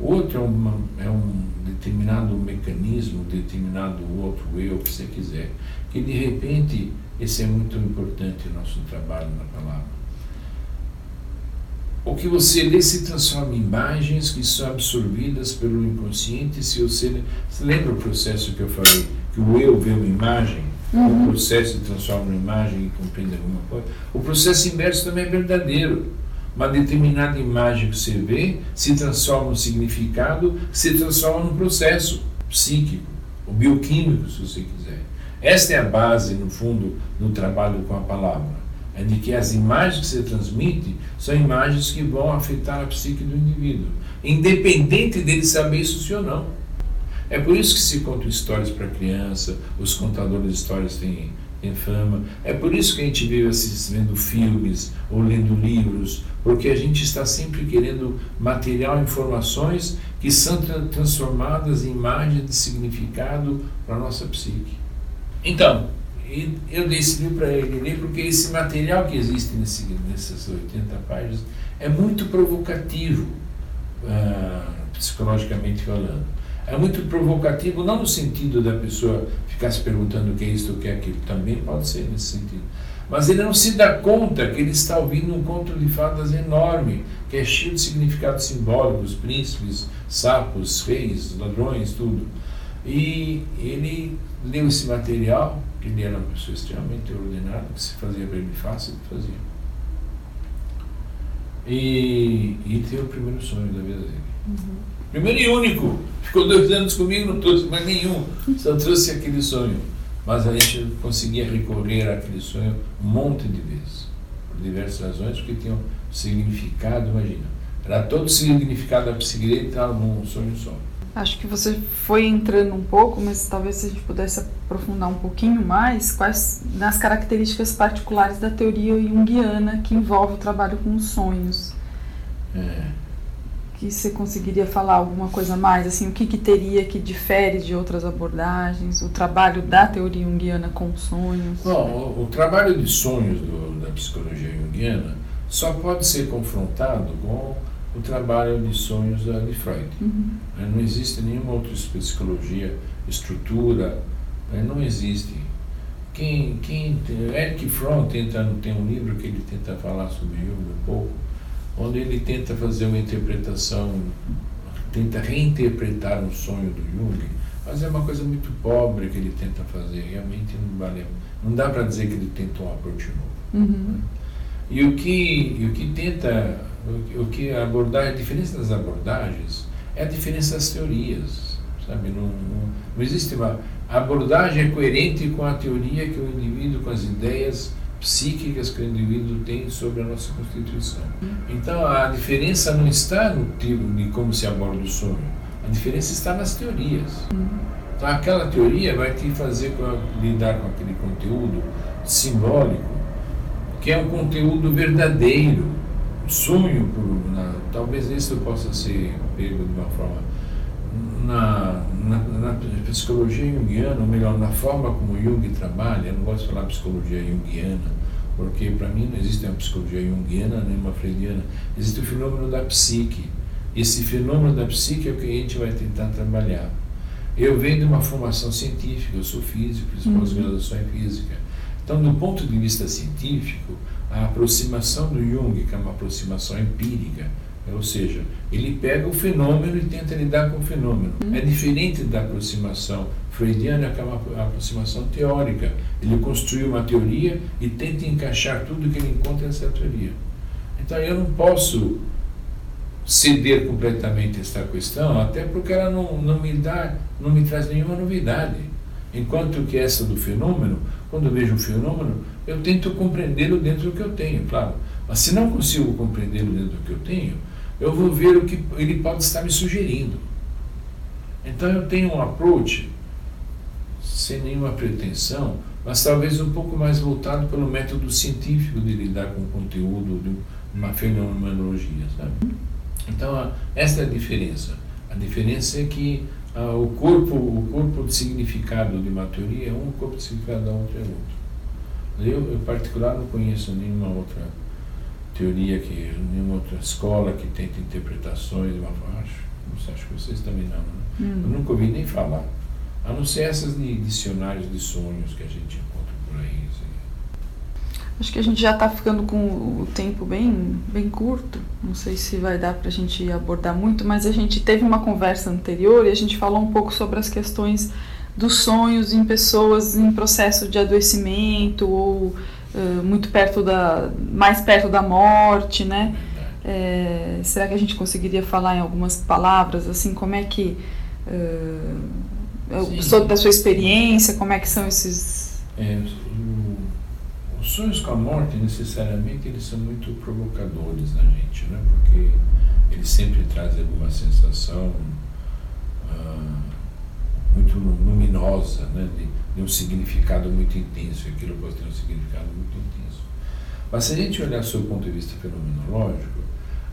[SPEAKER 2] O outro é, uma, é um determinado mecanismo, determinado outro eu, que você quiser, que de repente, esse é muito importante no nosso trabalho na palavra o que você lê se transforma em imagens que são absorvidas pelo inconsciente. Se você, você lembra o processo que eu falei? Que o eu vê uma imagem, uhum. o processo se transforma em imagem e compreende alguma coisa. O processo inverso também é verdadeiro. Uma determinada imagem que você vê se transforma num significado, se transforma num processo psíquico, ou bioquímico, se você quiser. Esta é a base, no fundo, do trabalho com a palavra é de que as imagens que você transmite são imagens que vão afetar a psique do indivíduo, independente dele saber isso ou não. É por isso que se conta histórias para criança, os contadores de histórias têm, têm fama. É por isso que a gente vive assistindo filmes ou lendo livros, porque a gente está sempre querendo material, informações que são transformadas em imagens de significado para a nossa psique. Então, e eu decidi para ele ler porque esse material que existe nesse, nessas 80 páginas é muito provocativo, uh, psicologicamente falando. É muito provocativo, não no sentido da pessoa ficar se perguntando o que é isso o que é aquilo, também pode ser nesse sentido. Mas ele não se dá conta que ele está ouvindo um conto de fadas enorme, que é cheio de significados simbólicos, príncipes, sapos, reis, ladrões, tudo. E ele leu esse material ele era uma pessoa extremamente ordenada, que se fazia ele fácil, fazia. E, e teve o primeiro sonho da vida dele. Uhum. Primeiro e único. Ficou dois anos comigo, não trouxe mais nenhum. Só trouxe aquele sonho. Mas a gente conseguia recorrer àquele sonho um monte de vezes. Por diversas razões, porque tinha um significado, imagina. Era todo significado estava num sonho só.
[SPEAKER 1] Acho que você foi entrando um pouco, mas talvez se a gente pudesse aprofundar um pouquinho mais, quais nas características particulares da teoria junguiana que envolve o trabalho com os sonhos. É. Que você conseguiria falar alguma coisa mais, assim, o que, que teria que difere de outras abordagens, o trabalho da teoria junguiana com sonhos?
[SPEAKER 2] Bom, o, o trabalho de sonhos do, da psicologia junguiana só pode ser confrontado com o trabalho de sonhos de Freud. Uhum. Né, não existe nenhuma outra psicologia, estrutura, né, não existe. Quem, quem, Eric Fromm tenta, tem um livro que ele tenta falar sobre Jung um pouco, onde ele tenta fazer uma interpretação, tenta reinterpretar um sonho do Jung, mas é uma coisa muito pobre que ele tenta fazer, realmente não vale, não dá para dizer que ele tentou um approach novo. Uhum. Né? E o que, o que tenta o, que abordar, a diferença das abordagens é a diferença das teorias, sabe? Não, não, não existe uma a abordagem é coerente com a teoria que o indivíduo, com as ideias psíquicas que o indivíduo tem sobre a nossa constituição. Então a diferença não está no tipo de como se aborda o sonho, a diferença está nas teorias. Então aquela teoria vai te fazer lidar com aquele conteúdo simbólico, que é um conteúdo verdadeiro, sonho, por, na, talvez isso possa ser pego de uma forma. Na, na, na, psicologia junguiana, ou melhor, na forma como Jung trabalha, eu não gosto de falar psicologia junguiana, porque para mim não existe uma psicologia junguiana nem uma freudiana, existe o fenômeno da psique. Esse fenômeno da psique é o que a gente vai tentar trabalhar. Eu venho de uma formação científica, eu sou físico, fiz uhum. pós-graduação em física. Então, do ponto de vista científico, a aproximação do Jung, que é uma aproximação empírica, ou seja, ele pega o fenômeno e tenta lidar com o fenômeno. Uhum. É diferente da aproximação freudiana, que é uma aproximação teórica. Ele construi uma teoria e tenta encaixar tudo que ele encontra nessa teoria. Então eu não posso ceder completamente esta questão, até porque ela não, não me dá, não me traz nenhuma novidade. Enquanto que essa do fenômeno, quando eu vejo um fenômeno, eu tento compreendê-lo dentro do que eu tenho, claro. Mas se não consigo compreendê-lo dentro do que eu tenho, eu vou ver o que ele pode estar me sugerindo. Então eu tenho um approach sem nenhuma pretensão, mas talvez um pouco mais voltado pelo método científico de lidar com o conteúdo de uma fenomenologia, sabe? Então, essa é a diferença. A diferença é que ah, o corpo o corpo de significado de uma teoria é um, o corpo de significado da outra é outro. Eu, em particular, não conheço nenhuma outra teoria, que, nenhuma outra escola que tente interpretações de uma forma. Acho, não acho que vocês também não, né? Hum. Eu nunca ouvi nem falar. A não ser essas de dicionários de sonhos que a gente encontra por aí.
[SPEAKER 1] Acho que a gente já está ficando com o tempo bem, bem curto. Não sei se vai dar para a gente abordar muito, mas a gente teve uma conversa anterior e a gente falou um pouco sobre as questões dos sonhos em pessoas em processo de adoecimento ou uh, muito perto da mais perto da morte, né? É, será que a gente conseguiria falar em algumas palavras assim como é que uh, sobre da sua experiência como é que são esses
[SPEAKER 2] é, sonhos com a morte necessariamente eles são muito provocadores na gente né porque eles sempre trazem alguma sensação uh, muito luminosa, né? de, de, um significado muito intenso, aquilo pode ter um significado muito intenso. Mas se a gente olhar sob o ponto de vista fenomenológico,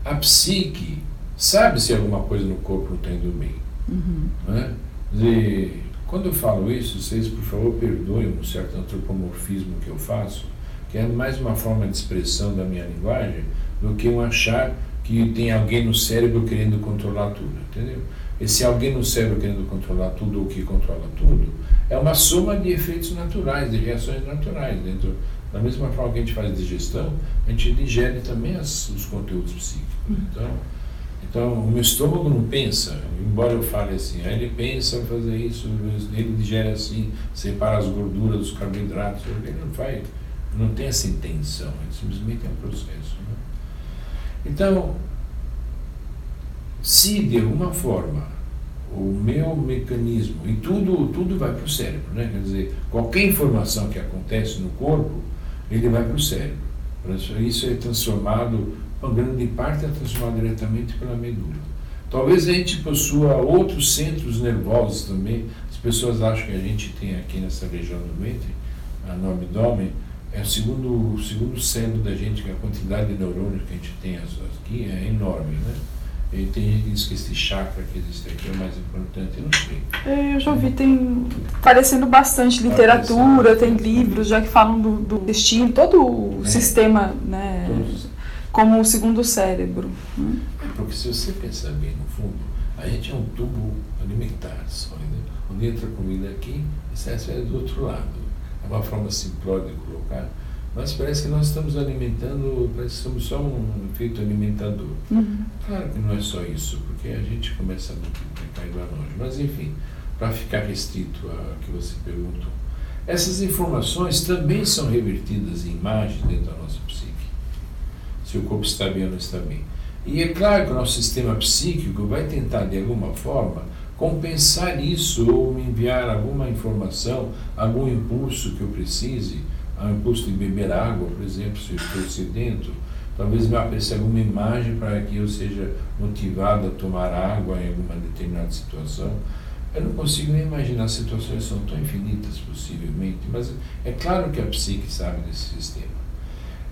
[SPEAKER 2] a psique sabe se alguma coisa no corpo não está indo bem. Uhum. Né? Dizer, quando eu falo isso, vocês, por favor, perdoem um certo antropomorfismo que eu faço, que é mais uma forma de expressão da minha linguagem do que um achar que tem alguém no cérebro querendo controlar tudo, entendeu? esse alguém no cérebro querendo controlar tudo ou que controla tudo, é uma soma de efeitos naturais, de reações naturais. Dentro, da mesma forma que a gente faz digestão, a gente digere também as, os conteúdos psíquicos. Uhum. Então, então, o meu estômago não pensa, embora eu fale assim, aí ele pensa fazer isso, ele digere assim, separa as gorduras dos carboidratos, ele não faz, não tem essa intenção, ele simplesmente é um processo. Né? Então, se de alguma forma o meu mecanismo, e tudo, tudo vai para o cérebro, né? quer dizer, qualquer informação que acontece no corpo, ele vai para o cérebro. Isso é transformado, uma grande parte é transformado diretamente pela medula. Talvez a gente possua outros centros nervosos também. As pessoas acham que a gente tem aqui nessa região do ventre, no abdômen, é o segundo, o segundo cérebro da gente, que a quantidade de neurônios que a gente tem aqui é enorme, né? E tem gente que diz que esse chakra que existe aqui é o mais importante, eu não sei.
[SPEAKER 1] É, eu já vi, tem aparecendo bastante literatura, tem livros já que falam do, do destino, todo o é. sistema, né? Todos. Como o segundo cérebro.
[SPEAKER 2] Né? É porque se você pensar bem no fundo, a gente é um tubo alimentar só, né? onde entra comida aqui e sai do outro lado é uma forma simplória de colocar, mas parece que nós estamos alimentando, parece que somos só um efeito alimentador. Uhum. Claro que não é só isso, porque a gente começa a multiplicar igual longe. Mas, enfim, para ficar restrito ao que você perguntou. Essas informações também são revertidas em imagens dentro da nossa psique. Se o corpo está bem ou não está bem. E é claro que o nosso sistema psíquico vai tentar, de alguma forma, compensar isso ou me enviar alguma informação, algum impulso que eu precise, um impulso de beber água, por exemplo, se eu estou sedento, talvez me apareça alguma imagem para que eu seja motivado a tomar água em alguma determinada situação. Eu não consigo nem imaginar, situações são tão infinitas possivelmente, mas é claro que a psique sabe desse sistema.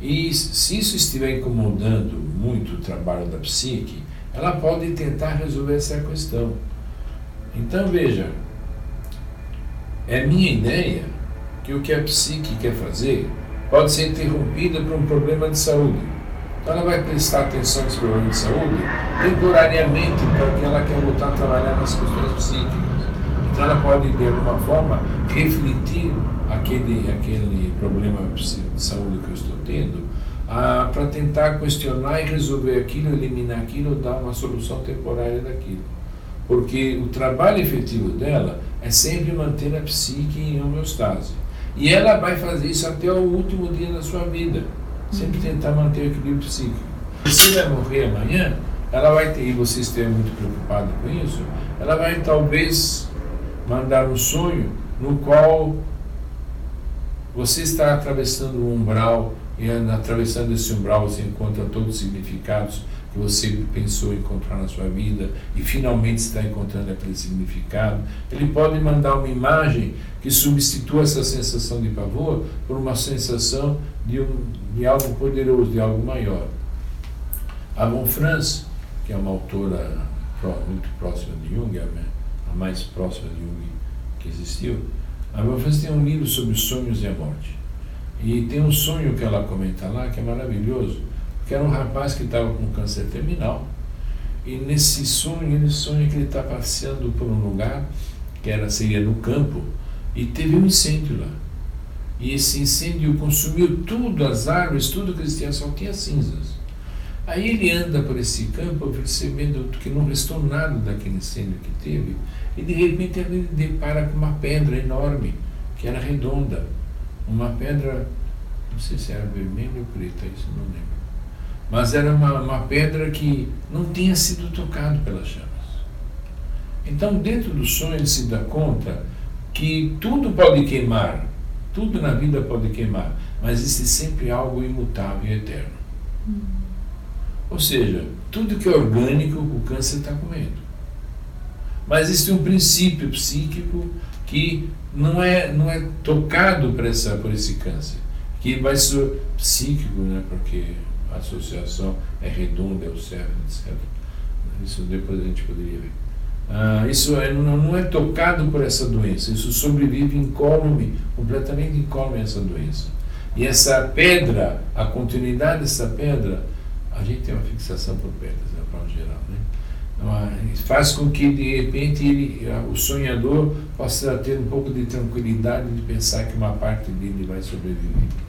[SPEAKER 2] E se isso estiver incomodando muito o trabalho da psique, ela pode tentar resolver essa questão. Então veja, é minha ideia que o que a psique quer fazer pode ser interrompida por um problema de saúde. Então ela vai prestar atenção nesse problema de saúde temporariamente porque ela quer voltar a trabalhar nas questões psíquicas. Então ela pode, de alguma forma, refletir aquele, aquele problema de saúde que eu estou tendo ah, para tentar questionar e resolver aquilo, eliminar aquilo, dar uma solução temporária daquilo porque o trabalho efetivo dela é sempre manter a psique em homeostase. E ela vai fazer isso até o último dia da sua vida, sempre uhum. tentar manter o equilíbrio psíquico. Se vai morrer amanhã, ela vai ter, e você esteja muito preocupado com isso, ela vai talvez mandar um sonho no qual você está atravessando um umbral, e atravessando esse umbral você encontra todos os significados que você pensou encontrar na sua vida e finalmente está encontrando aquele significado. Ele pode mandar uma imagem que substitua essa sensação de pavor por uma sensação de, um, de algo poderoso, de algo maior. A Von Franz, que é uma autora muito próxima de Jung, a mais próxima de Jung que existiu, a Von Franz tem um livro sobre sonhos e a morte. E tem um sonho que ela comenta lá que é maravilhoso, que era um rapaz que estava com câncer terminal. E nesse sonho, ele sonha que ele está passeando por um lugar, que era, seria no campo, e teve um incêndio lá. E esse incêndio consumiu tudo, as árvores, tudo que existia, só tinha cinzas. Aí ele anda por esse campo percebendo que não restou nada daquele incêndio que teve, e de repente ele depara com uma pedra enorme, que era redonda. Uma pedra, não sei se era vermelha ou preta, isso não lembro mas era uma, uma pedra que não tinha sido tocado pelas chamas. Então, dentro do sonho, ele se dá conta que tudo pode queimar, tudo na vida pode queimar, mas existe sempre algo imutável e eterno. Hum. Ou seja, tudo que é orgânico, o câncer está comendo. Mas existe um princípio psíquico que não é, não é tocado por, essa, por esse câncer, que vai ser psíquico, né, porque associação é redonda, é o certo, etc. Isso depois a gente poderia ver. Ah, isso é, não, não, é tocado por essa doença, isso sobrevive incólume, completamente incólume essa doença. E essa pedra, a continuidade dessa pedra, a gente tem uma fixação por pedras, né, para geral, né? Então, faz com que de repente ele, o sonhador possa ter um pouco de tranquilidade de pensar que uma parte dele vai sobreviver.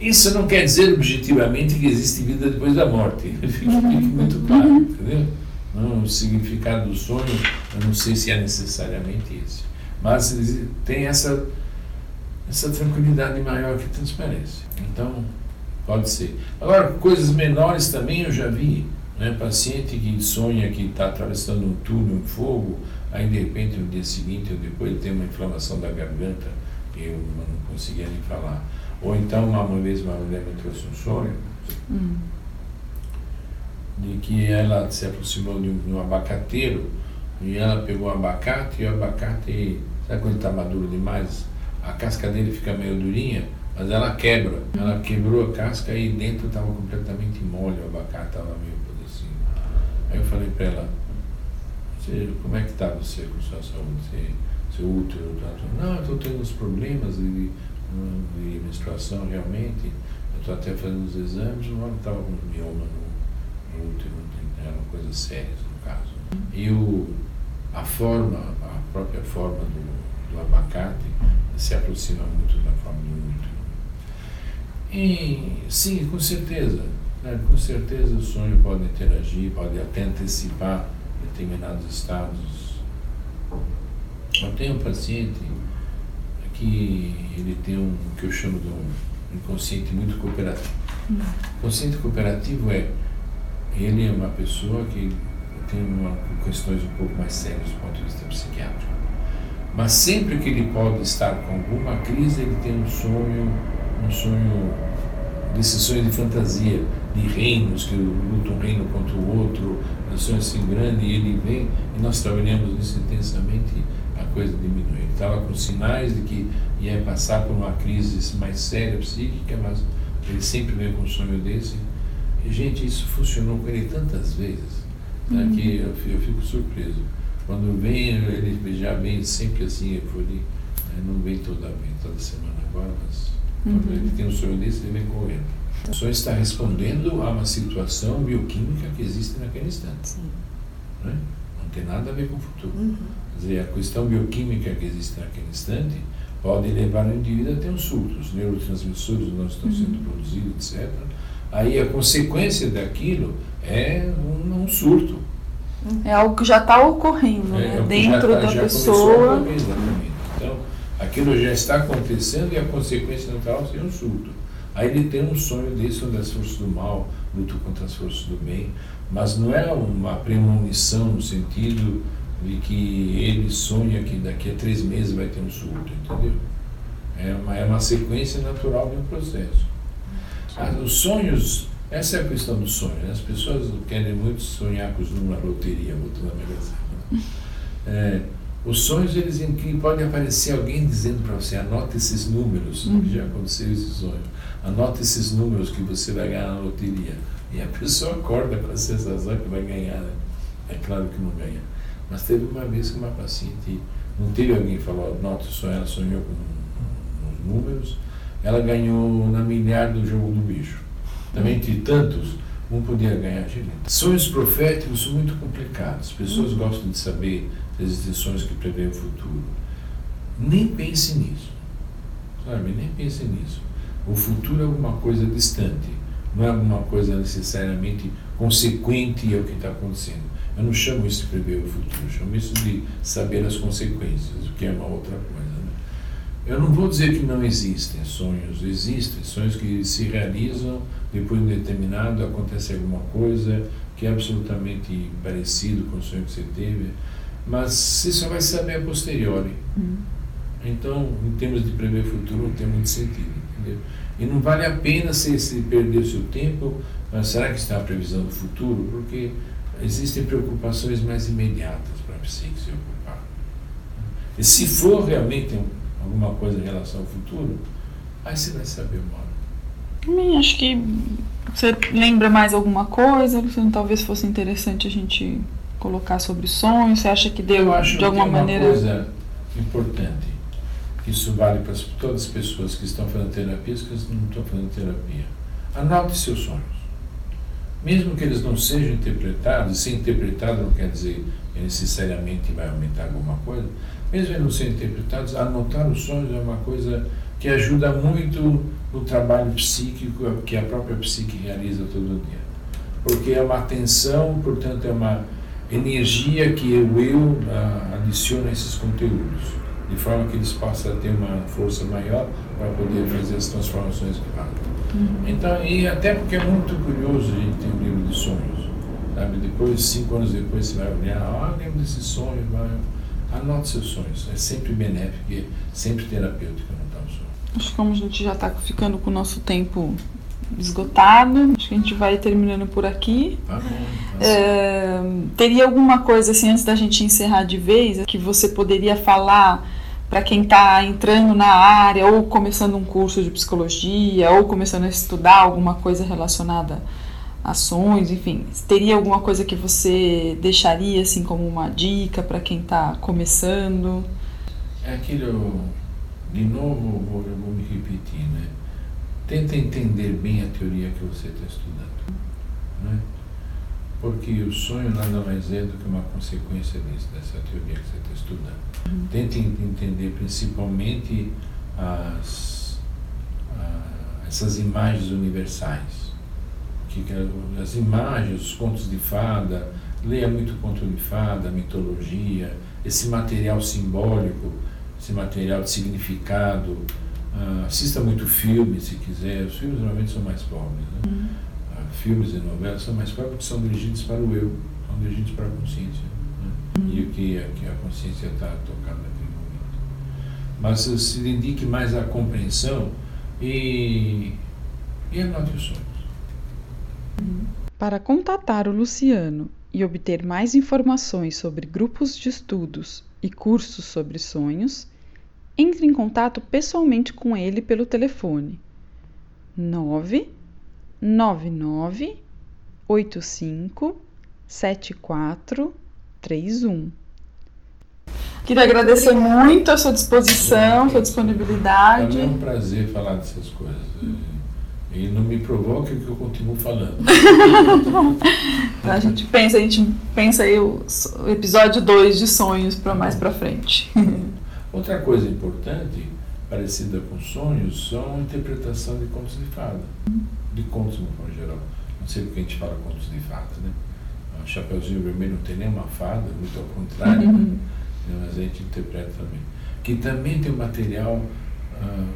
[SPEAKER 2] Isso não quer dizer objetivamente que existe vida depois da morte. Fique muito claro, entendeu? Não, o significado do sonho, eu não sei se é necessariamente esse. Mas tem essa, essa tranquilidade maior que transparece. Então, pode ser. Agora, coisas menores também eu já vi. Né? Paciente que sonha que está atravessando um túnel, um fogo, aí de repente no dia seguinte ou depois tem uma inflamação da garganta, eu não conseguia nem falar – ou então, uma, vez uma mulher me trouxe um sonho. Hum. de que ela se aproximou de um, de um abacateiro e ela pegou o abacate e o abacate, sabe quando está maduro demais? A casca dele fica meio durinha, mas ela quebra. Ela quebrou a casca e dentro estava completamente mole, o abacate estava meio assim. Aí eu falei para ela, como é que está você com sua saúde? Você, seu útero? Tá, tá? Não, eu estou tendo uns problemas de, de menstruação realmente. Eu estou até fazendo os exames, não estava com mioma no, no útero, eram coisas sérias no caso. E o, a forma, a própria forma do, do abacate se aproxima muito da forma do útero. E sim, com certeza, né, com certeza o sonho pode interagir, pode até antecipar determinados estados. Eu tenho um paciente que ele tem um que eu chamo de um inconsciente muito cooperativo. Hum. Consciente cooperativo é ele é uma pessoa que tem uma, questões um pouco mais sérias do ponto de vista psiquiátrico. Mas sempre que ele pode estar com alguma crise, ele tem um sonho, um sonho, desses sonhos de fantasia, de reinos, que lutam um reino contra o outro, um sonho assim grande, e ele vem, e nós trabalhamos nisso intensamente, a coisa diminui. Ele estava com sinais de que ia passar por uma crise mais séria psíquica, mas ele sempre vem com um sonho desse. E, gente, isso funcionou com ele tantas vezes né, uhum. que eu, eu, fico surpreso. Quando vem, ele já vem sempre assim, euforia, né, não vem toda, toda semana agora, mas uhum. quando ele tem um sonho desse, ele vem correndo. O sonho está respondendo a uma situação bioquímica que existe naquele instante. Né? Não tem nada a ver com o futuro. Uhum. Dizer, a questão bioquímica que existe naquele instante pode levar o indivíduo a ter um surto. Os neurotransmissores não estão sendo uhum. produzidos, etc. Aí a consequência daquilo é um, um surto.
[SPEAKER 1] É algo que já está ocorrendo é, né? É dentro tá, da pessoa.
[SPEAKER 2] Exatamente. Então, aquilo já está acontecendo e a consequência natural seria um surto. Aí ele tem um sonho desse onde as forças do mal lutam contra as forças do bem, mas não é uma premonição no sentido de que ele sonha que daqui a três meses vai ter um surto, entendeu? É uma, é uma sequência natural de um processo. Os sonhos essa é a questão do sonho. Né? As pessoas querem muito sonhar com os números da loteria, botando a Mega É, os sonhos, eles podem aparecer alguém dizendo para você, anote esses números, uhum. que já aconteceu esse sonho. Anote esses números que você vai ganhar na loteria. E a pessoa acorda com a sensação que vai ganhar. Né? É claro que não ganha. Mas teve uma vez que uma paciente, não teve alguém que falou, o sonho, ela sonhou com os números, ela ganhou na milhar do jogo do bicho. Também de tantos, um podia ganhar dinheiro. Sonhos proféticos são muito complicados. As pessoas uhum. gostam de saber das sonhos que prevêem o futuro. Nem pense nisso. Sabe? Nem pense nisso. O futuro é alguma coisa distante. Não é alguma coisa necessariamente consequente ao que está acontecendo. Eu não chamo isso de prever o futuro, eu chamo isso de saber as consequências, o que é uma outra coisa. Né? Eu não vou dizer que não existem sonhos, existem sonhos que se realizam depois de um determinado acontece alguma coisa que é absolutamente parecido com o sonho que você teve, mas você só vai saber a posteriori. Uhum. Então, em termos de prever o futuro, não tem muito sentido, entendeu? E não vale a pena se, se perder o seu tempo, mas será que está a previsão do futuro? Porque existem preocupações mais imediatas para a psique se ocupar. E se for realmente alguma coisa em relação ao futuro, aí você vai saber uma hora.
[SPEAKER 1] Também acho que você lembra mais alguma coisa talvez fosse interessante a gente colocar sobre sonhos? Você acha que deu de alguma
[SPEAKER 2] que
[SPEAKER 1] maneira?
[SPEAKER 2] Uma coisa importante. Isso vale para todas as pessoas que estão fazendo terapia e que não estão fazendo terapia. Anote seus sonhos. Mesmo que eles não sejam interpretados, ser interpretado não quer dizer que necessariamente vai aumentar alguma coisa, mesmo eles não sendo interpretados, anotar os sonhos é uma coisa que ajuda muito no trabalho psíquico que a própria psique realiza todo dia. Porque é uma atenção, portanto, é uma energia que o eu adiciona a esses conteúdos, de forma que eles possam ter uma força maior para poder fazer as transformações que. Uhum. Então, e até porque é muito curioso a gente ter um livro de sonhos, sabe? Depois, cinco anos depois, você vai olhar, ah, lembro desses sonhos, vai... anote seus sonhos, é sempre benéfico e sempre terapêutico.
[SPEAKER 1] Acho que como a gente já está ficando com o nosso tempo esgotado. Acho que a gente vai terminando por aqui.
[SPEAKER 2] Tá bom. tá
[SPEAKER 1] É, teria alguma coisa assim antes da gente encerrar de vez que você poderia falar para quem está entrando na área ou começando um curso de psicologia ou começando a estudar alguma coisa relacionada a sonhos, enfim, teria alguma coisa que você deixaria assim como uma dica para quem está começando?
[SPEAKER 2] É aquilo, de novo, vou, eu vou me repetir, né? Tenta entender bem a teoria que você está estudando, né? Porque o sonho nada mais é do que uma consequência disso, dessa teoria que você está estudando. Tente en- entender principalmente as, a- essas imagens universais. Que, as imagens, os contos de fada, leia muito conto de fada, mitologia, esse material simbólico, esse material de significado. Ah, assista muito filme, se quiser. Os filmes normalmente são mais pobres. Né? Ah, filmes e novelas são mais pobres porque são dirigidos para o eu, são dirigidos para a consciência. E o que, a- que a consciência está tocando naquele momento. Mas se dedique mais à compreensão e, e anote os sonhos.
[SPEAKER 1] Para contatar o Luciano e obter mais informações sobre grupos de estudos e cursos sobre sonhos, entre em contato pessoalmente com ele pelo telefone 999 85 7431. Queria agradecer muito a sua disposição, sua disponibilidade.
[SPEAKER 2] É um prazer falar dessas coisas. E não me provoque que eu continuo falando.
[SPEAKER 1] A gente pensa, a gente pensa aí o, episódio 2 de sonhos para mais para frente.
[SPEAKER 2] Outra coisa importante, parecida com sonhos, são a interpretação de contos de fada. De contos, de uma forma geral. Não sei porque a gente fala contos de fada, né? Chapeuzinho Vermelho não tem nenhuma fada, muito ao contrário, né? mas a gente interpreta também. Que também tem um material ah,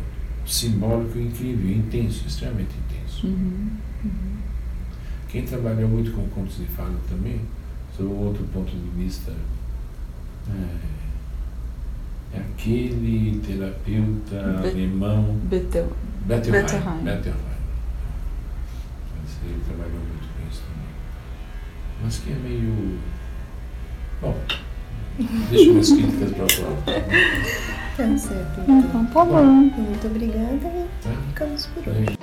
[SPEAKER 2] simbólico incrível, intenso, extremamente intenso. Quem trabalhou muito com contos de fada também, sob um outro ponto de vista, é, é aquele terapeuta
[SPEAKER 1] Be-
[SPEAKER 2] alemão. Bettelheim.
[SPEAKER 1] Bettelheim.
[SPEAKER 2] Ele trabalhou muito. Mas que é meio. Bom, deixa minhas críticas para fora.
[SPEAKER 3] Tá certo, então.
[SPEAKER 1] Então tá bom.
[SPEAKER 3] Muito obrigada e
[SPEAKER 2] Né?
[SPEAKER 3] ficamos por hoje.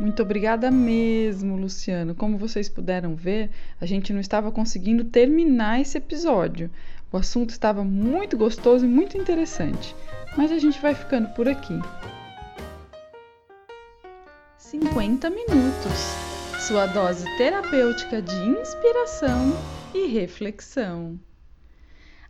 [SPEAKER 1] Muito obrigada mesmo, Luciano. Como vocês puderam ver, a gente não estava conseguindo terminar esse episódio. O assunto estava muito gostoso e muito interessante. Mas a gente vai ficando por aqui. 50 minutos. Sua dose terapêutica de inspiração e reflexão.